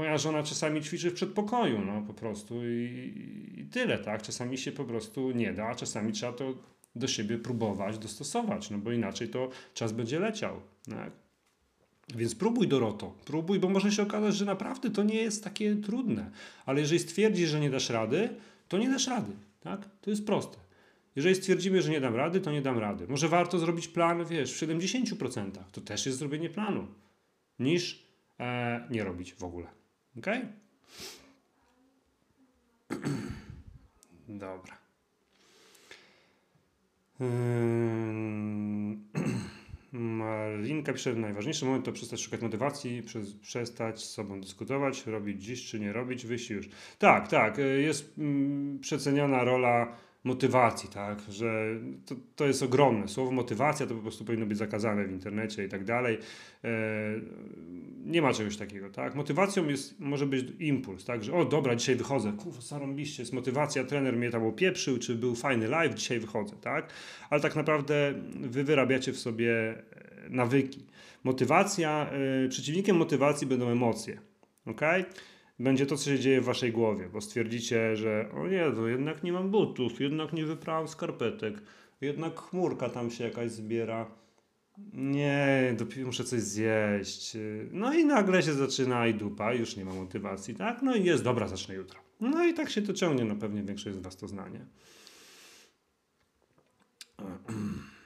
moja żona czasami ćwiczy w przedpokoju, no po prostu i, i tyle, tak? Czasami się po prostu nie da, a czasami trzeba to do siebie próbować, dostosować, no bo inaczej to czas będzie leciał, tak? Więc próbuj Doroto, próbuj, bo może się okazać, że naprawdę to nie jest takie trudne. Ale jeżeli stwierdzisz, że nie dasz rady, to nie dasz rady, tak? To jest proste. Jeżeli stwierdzimy, że nie dam rady, to nie dam rady. Może warto zrobić plan, wiesz, w 70%. To też jest zrobienie planu, niż e, nie robić w ogóle. Ok? Dobra. [CLEARS THROAT] Marinka pisze, najważniejszy moment to przestać szukać motywacji, przestać z sobą dyskutować, robić dziś czy nie robić, wyjść już. Tak, tak, jest mm, przeceniona rola motywacji, tak, że to, to jest ogromne. Słowo motywacja to po prostu powinno być zakazane w internecie i tak dalej. E, nie ma czegoś takiego, tak. Motywacją jest, może być impuls, tak, że o dobra, dzisiaj wychodzę, kurwa, zarąbiście, jest motywacja, trener mnie tam opieprzył, czy był fajny live, dzisiaj wychodzę, tak. Ale tak naprawdę wy wyrabiacie w sobie e, nawyki. Motywacja, e, przeciwnikiem motywacji będą emocje, ok? Będzie to, co się dzieje w waszej głowie, bo stwierdzicie, że o Jezu, jednak nie mam butów, jednak nie wyprałem skarpetek, jednak chmurka tam się jakaś zbiera. Nie, dopiero muszę coś zjeść. No i nagle się zaczyna i dupa, już nie ma motywacji, tak? No i jest, dobra, zacznę jutro. No i tak się to ciągnie, no pewnie większość z was to znanie. [CLEARS THROAT]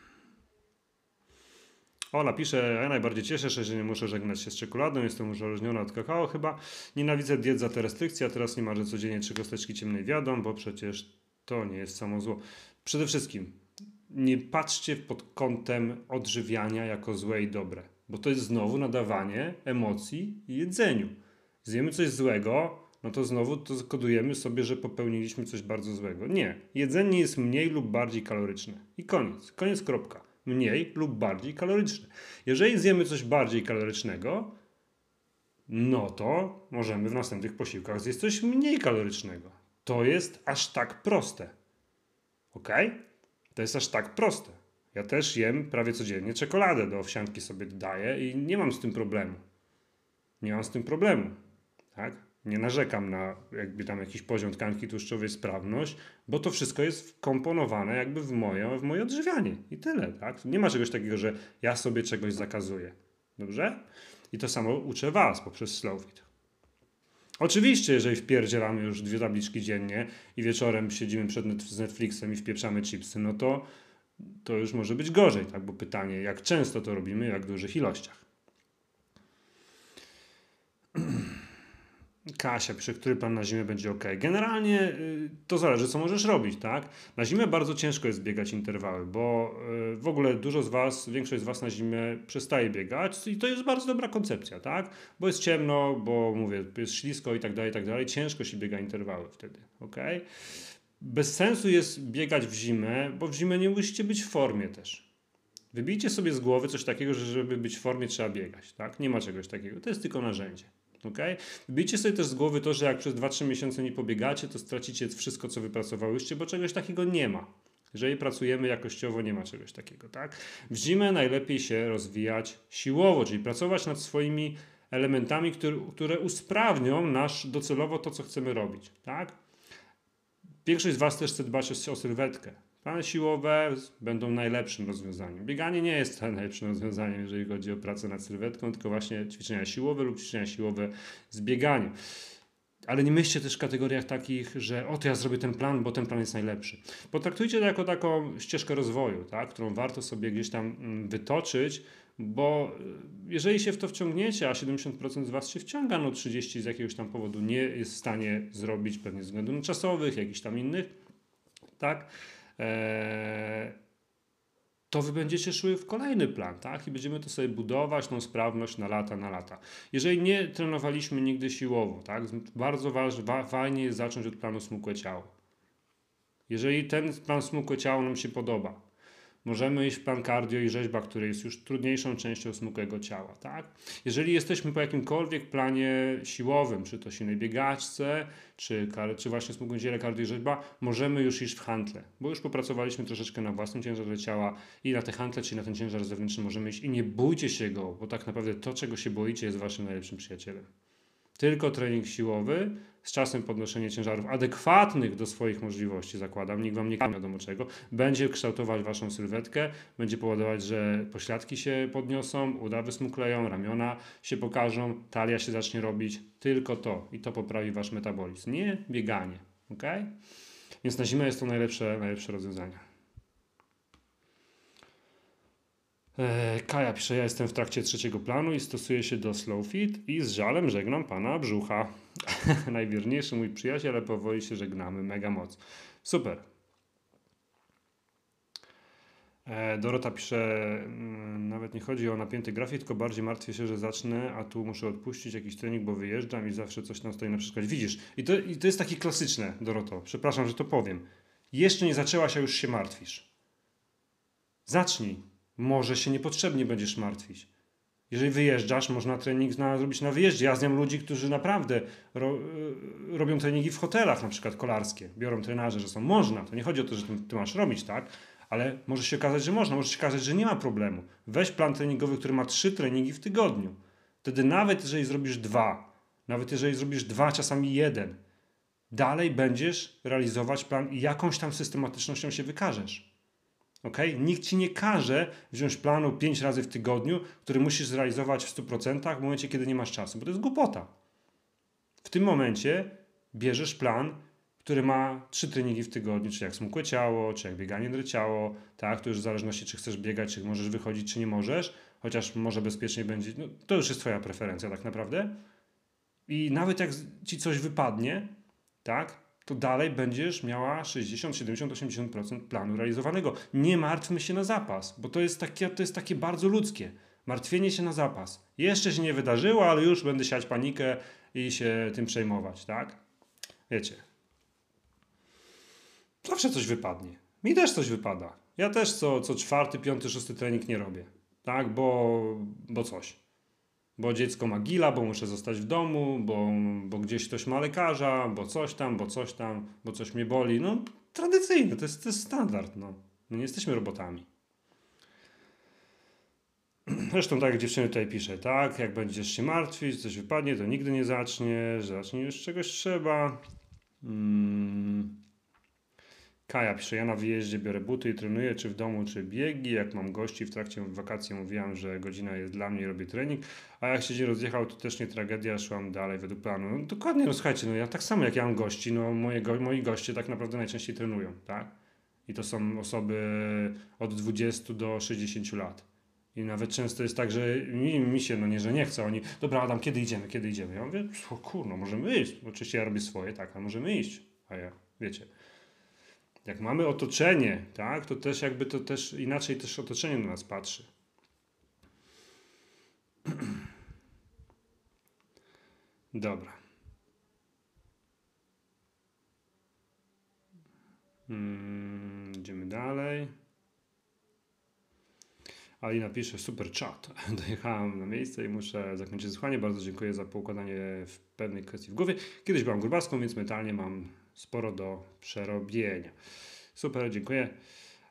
Ola pisze, ja najbardziej cieszę się, że nie muszę żegnać się z czekoladą, jestem uzależniona od kakao chyba. Nienawidzę diet za te restrykcje, a teraz nie marzę codziennie trzy kosteczki ciemnej wiadą, bo przecież to nie jest samo zło. Przede wszystkim nie patrzcie pod kątem odżywiania jako złe i dobre, bo to jest znowu nadawanie emocji jedzeniu. Zjemy coś złego, no to znowu to kodujemy sobie, że popełniliśmy coś bardzo złego. Nie. Jedzenie jest mniej lub bardziej kaloryczne. I koniec. Koniec, kropka mniej lub bardziej kaloryczne. Jeżeli zjemy coś bardziej kalorycznego, no to możemy w następnych posiłkach zjeść coś mniej kalorycznego. To jest aż tak proste. Ok? To jest aż tak proste. Ja też jem prawie codziennie czekoladę do owsianki sobie dodaję i nie mam z tym problemu. Nie mam z tym problemu, tak? Nie narzekam na jakby tam jakiś poziom tkanki tłuszczowej, sprawność, bo to wszystko jest wkomponowane jakby w moje, w moje odżywianie i tyle, tak? Nie ma czegoś takiego, że ja sobie czegoś zakazuję. Dobrze? I to samo uczę Was poprzez Slowfit. Oczywiście, jeżeli wpierdzielamy już dwie tabliczki dziennie i wieczorem siedzimy przed Netflixem i wpieprzamy chipsy, no to, to już może być gorzej, tak? Bo pytanie, jak często to robimy, jak w dużych ilościach. Kasia pisze, który plan na zimę będzie ok. Generalnie y, to zależy, co możesz robić, tak? Na zimę bardzo ciężko jest biegać interwały, bo y, w ogóle dużo z Was, większość z Was na zimę przestaje biegać i to jest bardzo dobra koncepcja, tak? Bo jest ciemno, bo mówię, jest ślisko i tak dalej, i tak dalej. Ciężko się biega interwały wtedy, ok? Bez sensu jest biegać w zimę, bo w zimę nie musicie być w formie też. Wybijcie sobie z głowy coś takiego, że żeby być w formie trzeba biegać, tak? Nie ma czegoś takiego. To jest tylko narzędzie. Okay? Wybijcie sobie też z głowy to, że jak przez 2-3 miesiące nie pobiegacie, to stracicie wszystko, co wypracowałyście, bo czegoś takiego nie ma. Jeżeli pracujemy jakościowo, nie ma czegoś takiego. Tak? W zimę najlepiej się rozwijać siłowo, czyli pracować nad swoimi elementami, które, które usprawnią nasz docelowo to, co chcemy robić. Tak? Większość z Was też chce dbać o sylwetkę. Plany siłowe będą najlepszym rozwiązaniem. Bieganie nie jest najlepszym rozwiązaniem, jeżeli chodzi o pracę nad sylwetką, tylko właśnie ćwiczenia siłowe lub ćwiczenia siłowe z bieganiem. Ale nie myślcie też w kategoriach takich, że o to ja zrobię ten plan, bo ten plan jest najlepszy. Potraktujcie to jako taką ścieżkę rozwoju, tak, którą warto sobie gdzieś tam mm, wytoczyć, bo y, jeżeli się w to wciągniecie, a 70% z Was się wciąga, no 30% z jakiegoś tam powodu nie jest w stanie zrobić, pewnie ze względów czasowych, jakichś tam innych, tak, to wy będziecie szły w kolejny plan, tak? I będziemy to sobie budować, tą sprawność na lata, na lata. Jeżeli nie trenowaliśmy nigdy siłowo, tak? Bardzo ważne, fajnie jest zacząć od planu smukłe ciało. Jeżeli ten plan smukłe ciało nam się podoba, Możemy iść w plan cardio i rzeźba, który jest już trudniejszą częścią smukłego ciała. Tak? Jeżeli jesteśmy po jakimkolwiek planie siłowym, czy to silnej biegaczce, czy, czy właśnie smukłym dziele cardio i rzeźba, możemy już iść w hantle, bo już popracowaliśmy troszeczkę na własnym ciężarze ciała i na te hantle, czy na ten ciężar zewnętrzny możemy iść i nie bójcie się go, bo tak naprawdę to, czego się boicie, jest waszym najlepszym przyjacielem. Tylko trening siłowy, z czasem podnoszenie ciężarów adekwatnych do swoich możliwości, zakładam, nikt wam nie kłamie wiadomo czego, będzie kształtować waszą sylwetkę, będzie powodować, że pośladki się podniosą, uda wysmukleją, ramiona się pokażą, talia się zacznie robić. Tylko to i to poprawi wasz metabolizm, nie bieganie. ok? Więc na zimę jest to najlepsze, najlepsze rozwiązanie. E, Kaja pisze, ja jestem w trakcie trzeciego planu i stosuję się do slow fit i z żalem żegnam pana brzucha. [LAUGHS] Najwierniejszy mój przyjaciel, ale powoli się żegnamy. Mega moc. Super. E, Dorota pisze, mm, nawet nie chodzi o napięty grafik, tylko bardziej martwię się, że zacznę, a tu muszę odpuścić jakiś trening, bo wyjeżdżam i zawsze coś tam stoi na przeszkodzie. Widzisz, i to, i to jest takie klasyczne, Doroto, przepraszam, że to powiem. Jeszcze nie zaczęłaś, a już się martwisz. Zacznij. Może się niepotrzebnie będziesz martwić. Jeżeli wyjeżdżasz, można trening na, zrobić na wyjeździe. Ja znam ludzi, którzy naprawdę ro, y, robią treningi w hotelach, na przykład kolarskie. Biorą trenaże, że są można. To nie chodzi o to, że ty, ty masz robić, tak? Ale może się okazać, że można. Może się okazać, że nie ma problemu. Weź plan treningowy, który ma trzy treningi w tygodniu. Wtedy nawet jeżeli zrobisz dwa, nawet jeżeli zrobisz dwa, czasami jeden, dalej będziesz realizować plan i jakąś tam systematycznością się wykażesz. Ok? Nikt ci nie każe wziąć planu 5 razy w tygodniu, który musisz zrealizować w 100% w momencie, kiedy nie masz czasu, bo to jest głupota. W tym momencie bierzesz plan, który ma trzy treningi w tygodniu, czy jak smukłe ciało, czy jak bieganie do ciało, tak? To już w zależności, czy chcesz biegać, czy możesz wychodzić, czy nie możesz, chociaż może bezpiecznie będzie, no, to już jest Twoja preferencja tak naprawdę. I nawet jak ci coś wypadnie, tak? To dalej będziesz miała 60, 70, 80% planu realizowanego. Nie martwmy się na zapas, bo to jest takie, to jest takie bardzo ludzkie. Martwienie się na zapas. Jeszcze się nie wydarzyło, ale już będę siać panikę i się tym przejmować, tak? Wiecie. Zawsze coś wypadnie. Mi też coś wypada. Ja też co, co czwarty, piąty, szósty trening nie robię. Tak, bo, bo coś bo dziecko ma gila, bo muszę zostać w domu, bo, bo gdzieś ktoś ma lekarza, bo coś tam, bo coś tam, bo coś mnie boli. No, tradycyjne, to jest, to jest standard. No. My nie jesteśmy robotami. [CLEARS THROAT] Zresztą tak jak dziewczyny tutaj pisze, tak, jak będziesz się martwić, coś wypadnie, to nigdy nie zacznie, zacznie już czegoś trzeba. Hmm. Kaja pisze, ja na wyjeździe biorę buty i trenuję, czy w domu, czy biegi. Jak mam gości w trakcie wakacji, mówiłam, że godzina jest dla mnie i robię trening. A jak się dzień rozjechał, to też nie tragedia, szłam dalej według planu. No, dokładnie, no słuchajcie, no ja tak samo jak ja mam gości, no moje go, moi goście tak naprawdę najczęściej trenują, tak? I to są osoby od 20 do 60 lat. I nawet często jest tak, że mi, mi się, no nie, że nie chce, oni, dobra Adam, kiedy idziemy, kiedy idziemy? Ja mówię, kurno, możemy iść. Oczywiście ja robię swoje, tak, a możemy iść. A ja, wiecie, jak mamy otoczenie, tak, to też jakby to też inaczej też otoczenie na nas patrzy. [CLEARS THROAT] Dobra. Hmm, idziemy dalej. Alina pisze, super czat. [LAUGHS] Dojechałem na miejsce i muszę zakończyć słuchanie. Bardzo dziękuję za poukładanie w pewnej kwestii w głowie. Kiedyś byłam grubaską, więc mentalnie mam sporo do przerobienia. Super, dziękuję.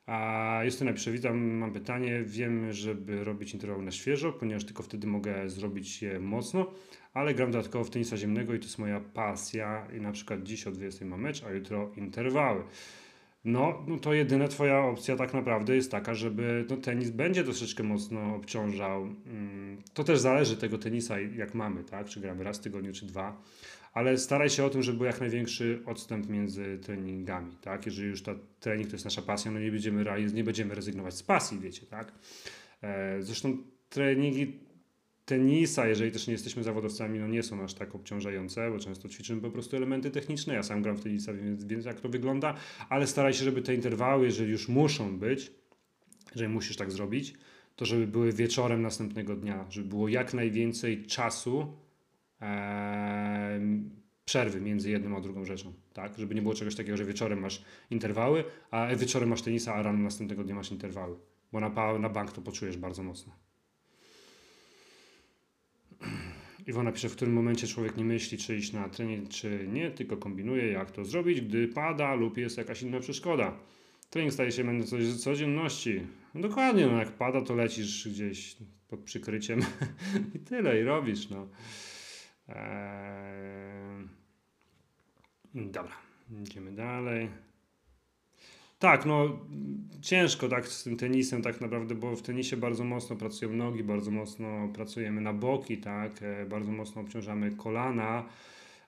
A Justyna pisze, witam, mam pytanie. Wiem, żeby robić interwał na świeżo, ponieważ tylko wtedy mogę zrobić je mocno, ale gram dodatkowo w tenisa ziemnego i to jest moja pasja. I na przykład dziś o 20 mam mecz, a jutro interwały. No, no to jedyna twoja opcja tak naprawdę jest taka, żeby no, tenis będzie troszeczkę mocno obciążał. Mm, to też zależy tego tenisa, jak mamy, tak? Czy gramy raz w tygodniu, czy dwa. Ale staraj się o tym, żeby był jak największy odstęp między treningami, tak? Jeżeli już ta trening to jest nasza pasja, no nie będziemy, nie będziemy rezygnować z pasji, wiecie, tak? E, zresztą treningi tenisa, jeżeli też nie jesteśmy zawodowcami, no nie są aż tak obciążające, bo często ćwiczymy po prostu elementy techniczne. Ja sam gram w tenisa, więc wiem jak to wygląda, ale staraj się, żeby te interwały, jeżeli już muszą być, jeżeli musisz tak zrobić, to żeby były wieczorem następnego dnia, żeby było jak najwięcej czasu przerwy między jedną a drugą rzeczą, tak? Żeby nie było czegoś takiego, że wieczorem masz interwały, a wieczorem masz tenisa, a rano następnego dnia masz interwały, bo na, na bank to poczujesz bardzo mocno. [CLEARS THROAT] Iwona pisze, w którym momencie człowiek nie myśli, czy iść na trening, czy nie, tylko kombinuje, jak to zrobić, gdy pada lub jest jakaś inna przeszkoda. Trening staje się elementem coś codzienności. No dokładnie, no jak pada, to lecisz gdzieś pod przykryciem [LAUGHS] i tyle, i robisz, no. Eee... Dobra, idziemy dalej. Tak, no ciężko tak z tym tenisem tak naprawdę, bo w tenisie bardzo mocno pracują nogi, bardzo mocno pracujemy na boki, tak, e, bardzo mocno obciążamy kolana,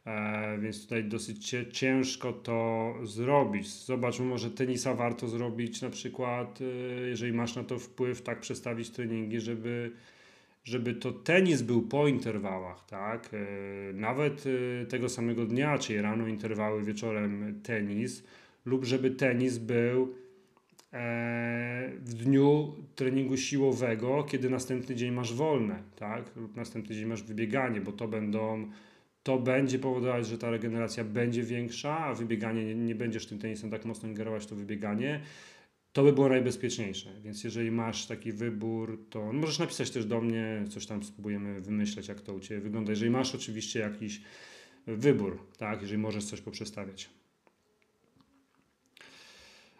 e, więc tutaj dosyć ciężko to zrobić. Zobacz, może tenisa warto zrobić na przykład, e, jeżeli masz na to wpływ, tak przestawić treningi, żeby żeby to tenis był po interwałach, tak? Nawet tego samego dnia, czyli rano interwały, wieczorem tenis, lub żeby tenis był e, w dniu treningu siłowego, kiedy następny dzień masz wolne, tak? Lub następny dzień masz wybieganie, bo to będą to będzie powodować, że ta regeneracja będzie większa, a wybieganie nie, nie będziesz tym tenisem tak mocno ingerować to wybieganie. To by było najbezpieczniejsze. Więc jeżeli masz taki wybór, to możesz napisać też do mnie, coś tam spróbujemy wymyśleć, jak to u Ciebie wygląda. Jeżeli masz oczywiście jakiś wybór, tak, jeżeli możesz coś poprzestawiać.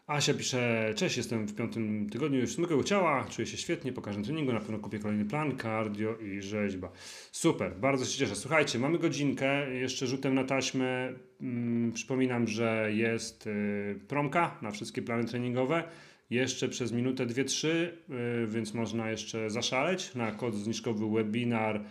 Asia pisze, cześć, jestem w piątym tygodniu już smykłego ciała, czuję się świetnie, po każdym treningu na pewno kupię kolejny plan, cardio i rzeźba. Super, bardzo się cieszę. Słuchajcie, mamy godzinkę, jeszcze rzutem na taśmę mm, przypominam, że jest y, promka na wszystkie plany treningowe, jeszcze przez minutę, dwie, trzy, y, więc można jeszcze zaszaleć na kod zniżkowy webinar na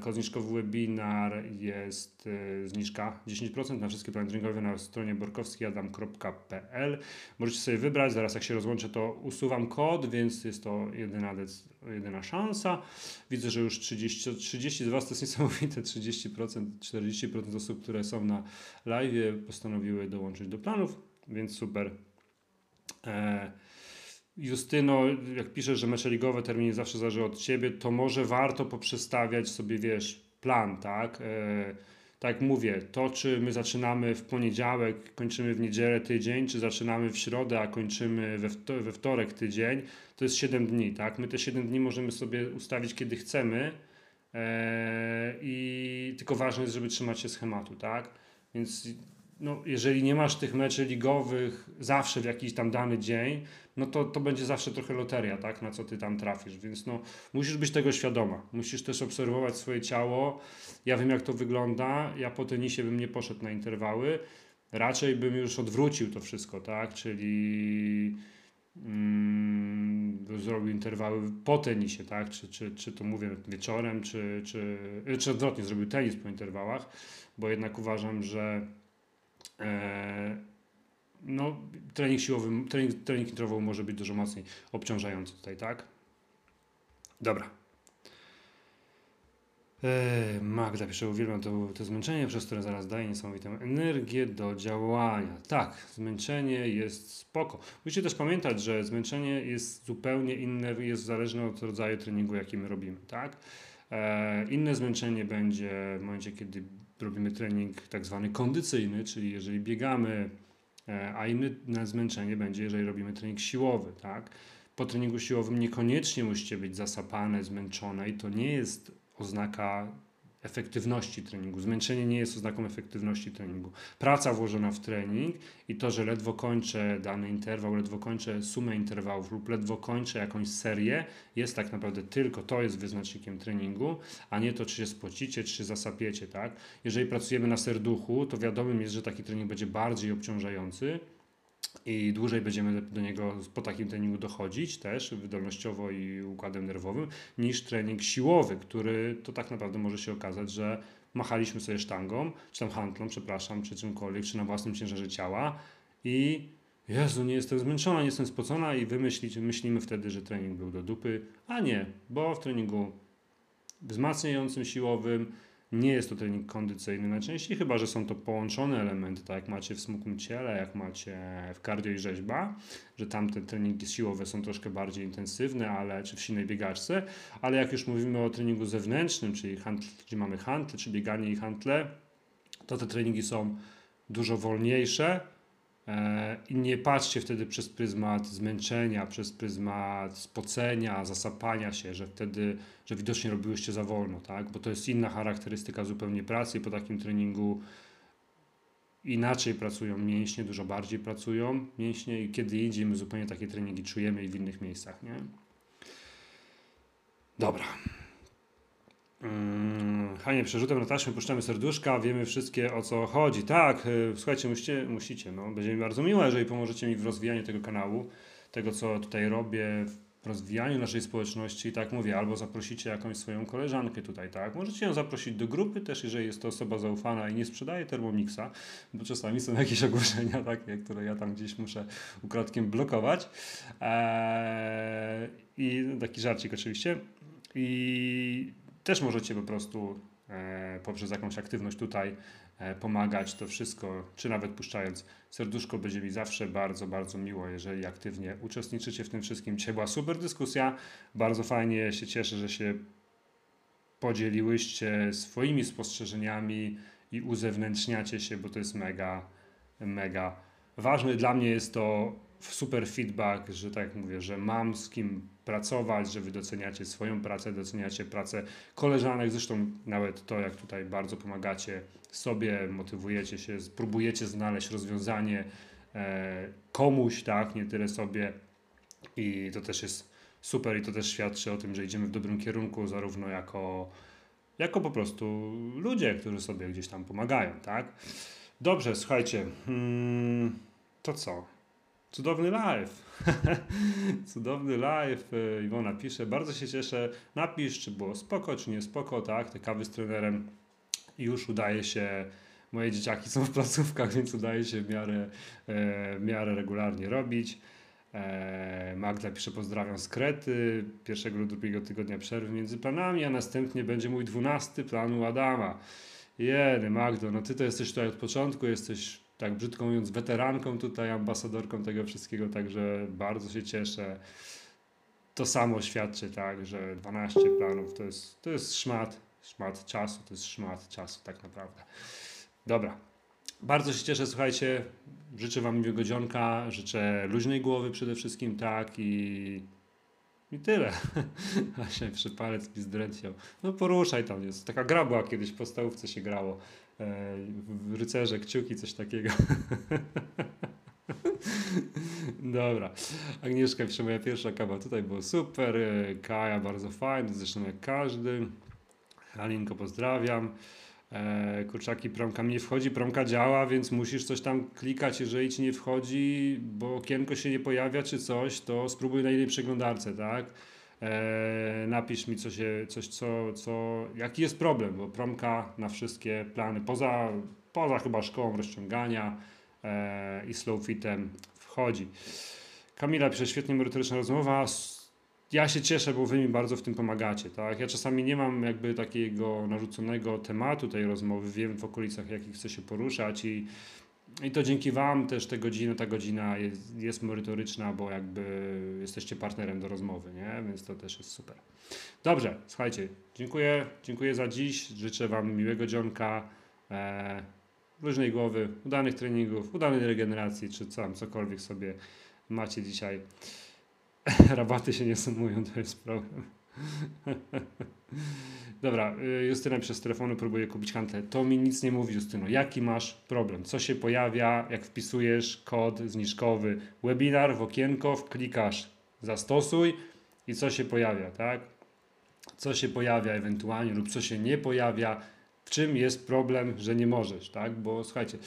kod zniżkowy webinar jest y, zniżka 10% na wszystkie plany drinkowe na stronie borkowskiadam.pl. Możecie sobie wybrać, zaraz jak się rozłączę to usuwam kod, więc jest to jedyna, jedyna szansa. Widzę, że już 30, 30 z Was to jest niesamowite, 30%, 40% osób, które są na live postanowiły dołączyć do planów, więc super. E Justyno, jak piszesz, że mecze ligowe terminy zawsze zależy od ciebie, to może warto poprzestawiać sobie, wiesz, plan, tak? E, tak mówię, to czy my zaczynamy w poniedziałek, kończymy w niedzielę tydzień, czy zaczynamy w środę, a kończymy we, wto we wtorek tydzień, to jest 7 dni, tak? My te 7 dni możemy sobie ustawić kiedy chcemy e, i tylko ważne jest, żeby trzymać się schematu, tak? Więc no, jeżeli nie masz tych meczy ligowych zawsze w jakiś tam dany dzień, no to, to będzie zawsze trochę loteria, tak, na co ty tam trafisz, więc no, musisz być tego świadoma, musisz też obserwować swoje ciało, ja wiem jak to wygląda, ja po tenisie bym nie poszedł na interwały, raczej bym już odwrócił to wszystko, tak, czyli mm, zrobił interwały po tenisie, tak, czy, czy, czy to mówię wieczorem, czy, czy, czy odwrotnie, zrobił tenis po interwałach, bo jednak uważam, że no, trening siłowy, trening, trening interwałowy może być dużo mocniej obciążający tutaj, tak? Dobra. E, Magda pisze, uwielbiam to, to zmęczenie, przez które zaraz daje niesamowitą energię do działania. Tak, zmęczenie jest spoko. Musicie też pamiętać, że zmęczenie jest zupełnie inne, jest zależne od rodzaju treningu, jaki my robimy, tak? E, inne zmęczenie będzie w momencie, kiedy robimy trening tak zwany kondycyjny, czyli jeżeli biegamy, e, a inne zmęczenie będzie, jeżeli robimy trening siłowy, tak? Po treningu siłowym niekoniecznie musicie być zasapane, zmęczone i to nie jest oznaka efektywności treningu. Zmęczenie nie jest oznaką efektywności treningu. Praca włożona w trening i to, że ledwo kończę dany interwał, ledwo kończę sumę interwałów lub ledwo kończę jakąś serię, jest tak naprawdę tylko to jest wyznacznikiem treningu, a nie to, czy się spocicie, czy się zasapiecie. Tak? Jeżeli pracujemy na serduchu, to wiadomym jest, że taki trening będzie bardziej obciążający i dłużej będziemy do niego po takim treningu dochodzić też wydolnościowo i układem nerwowym niż trening siłowy, który to tak naprawdę może się okazać, że machaliśmy sobie sztangą, czy tam handlą, przepraszam, czy czymkolwiek, czy na własnym ciężarze ciała i Jezu, nie jestem zmęczona, nie jestem spocona i wymyślić, myślimy wtedy, że trening był do dupy, a nie, bo w treningu wzmacniającym, siłowym, nie jest to trening kondycyjny najczęściej, chyba że są to połączone elementy, tak jak macie w smukłym ciele, jak macie w cardio i rzeźba, że tamte treningi siłowe są troszkę bardziej intensywne, ale czy w silnej biegaczce, ale jak już mówimy o treningu zewnętrznym, czyli handl, gdzie mamy handle, czy bieganie i handle, to te treningi są dużo wolniejsze, I nie patrzcie wtedy przez pryzmat zmęczenia, przez pryzmat spocenia, zasapania się, że wtedy, że widocznie robiłyście za wolno, tak? Bo to jest inna charakterystyka zupełnie pracy po takim treningu inaczej pracują mięśnie, dużo bardziej pracują mięśnie i kiedy indziej my zupełnie takie treningi czujemy i w innych miejscach, nie? Dobra. Hmm, Hanie, przerzutem na taśmę puszczamy serduszka, wiemy wszystkie o co chodzi. Tak, y, słuchajcie, musicie, musicie no, będzie mi bardzo miło, jeżeli pomożecie mi w rozwijaniu tego kanału, tego co tutaj robię, w rozwijaniu naszej społeczności, tak mówię, albo zaprosicie jakąś swoją koleżankę tutaj, tak? Możecie ją zaprosić do grupy też, jeżeli jest to osoba zaufana i nie sprzedaje Thermomixa, bo czasami są jakieś ogłoszenia takie, które ja tam gdzieś muszę ukradkiem blokować. Eee, I taki żarcik oczywiście. I też możecie po prostu e, poprzez jakąś aktywność tutaj e, pomagać to wszystko, czy nawet puszczając serduszko, będzie mi zawsze bardzo, bardzo miło, jeżeli aktywnie uczestniczycie w tym wszystkim. Dzisiaj była super dyskusja, bardzo fajnie się cieszę, że się podzieliłyście swoimi spostrzeżeniami i uzewnętrzniacie się, bo to jest mega, mega ważne. Dla mnie jest to super feedback, że tak mówię, że mam z kim pracować, że wy doceniacie swoją pracę, doceniacie pracę koleżanek, zresztą nawet to, jak tutaj bardzo pomagacie sobie, motywujecie się, próbujecie znaleźć rozwiązanie e, komuś, tak, nie tyle sobie i to też jest super i to też świadczy o tym, że idziemy w dobrym kierunku, zarówno jako, jako po prostu ludzie, którzy sobie gdzieś tam pomagają, tak. Dobrze, słuchajcie, hmm, to co? Cudowny live. [LAUGHS] Cudowny live. E, Iwona pisze. Bardzo się cieszę. Napisz, czy było spoko, czy nie spoko, tak? Te kawy z trenerem już udaje się. Moje dzieciaki są w placówkach, [LAUGHS] więc udaje się w miarę, e, w miarę regularnie robić. E, Magda pisze, pozdrawiam z Krety, pierwszego lub drugiego tygodnia przerwy między planami, a następnie będzie mój dwunasty plan u Adama. Jedy, Magdo, no ty to jesteś tutaj od początku, jesteś tak brzydko mówiąc, weteranką tutaj, ambasadorką tego wszystkiego, także bardzo się cieszę. To samo świadczy, tak, że 12 planów to jest, to jest szmat, szmat czasu, to jest szmat czasu tak naprawdę. Dobra, bardzo się cieszę, słuchajcie, życzę Wam miłego dzionka, życzę luźnej głowy przede wszystkim, tak, i I tyle. [LAUGHS] A się przypalec mi zdręciał. No poruszaj tam, jest. Taka gra była kiedyś, w podstawówce się grało. E, rycerze, kciuki, coś takiego. [LAUGHS] Dobra. Agnieszka pisze, moja pierwsza kawa tutaj było super. e, Kaja bardzo fajny, zresztą jak każdy. Halinko pozdrawiam. E, kurczaki, promka mi nie wchodzi, promka działa, więc musisz coś tam klikać, jeżeli ci nie wchodzi, bo okienko się nie pojawia czy coś, to spróbuj na innej przeglądarce, tak? E, napisz mi co się, coś, co, co, jaki jest problem, bo promka na wszystkie plany, poza, poza chyba szkołą rozciągania e, i slowfitem wchodzi. Kamila pisze, świetnie merytoryczna rozmowa. Ja się cieszę, bo wy mi bardzo w tym pomagacie, tak? Ja czasami nie mam jakby takiego narzuconego tematu tej rozmowy, wiem w okolicach, jakich chcę się poruszać i, i to dzięki wam też te godziny, ta godzina jest, jest merytoryczna, bo jakby jesteście partnerem do rozmowy, nie? Więc to też jest super. Dobrze, słuchajcie, dziękuję, dziękuję za dziś, życzę wam miłego dzionka, e, luźnej głowy, udanych treningów, udanej regeneracji, czy tam, cokolwiek sobie macie dzisiaj. [LAUGHS] Rabaty się nie sumują, to jest problem. [LAUGHS] Dobra, y, Justyna przez telefonu próbuje kupić kantę. To mi nic nie mówi, Justyno. Jaki masz problem? Co się pojawia, jak wpisujesz kod zniżkowy webinar w okienko, wklikasz zastosuj i co się pojawia, tak? Co się pojawia ewentualnie lub co się nie pojawia, w czym jest problem, że nie możesz, tak? Bo słuchajcie,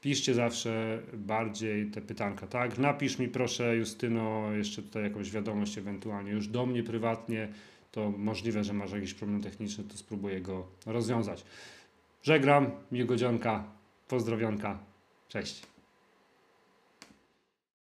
piszcie zawsze bardziej te pytanka, tak? Napisz mi proszę, Justyno, jeszcze tutaj jakąś wiadomość ewentualnie już do mnie prywatnie, to możliwe, że masz jakiś problem techniczny, to spróbuję go rozwiązać. Żegnam, miłego dzionka, pozdrowionka, cześć.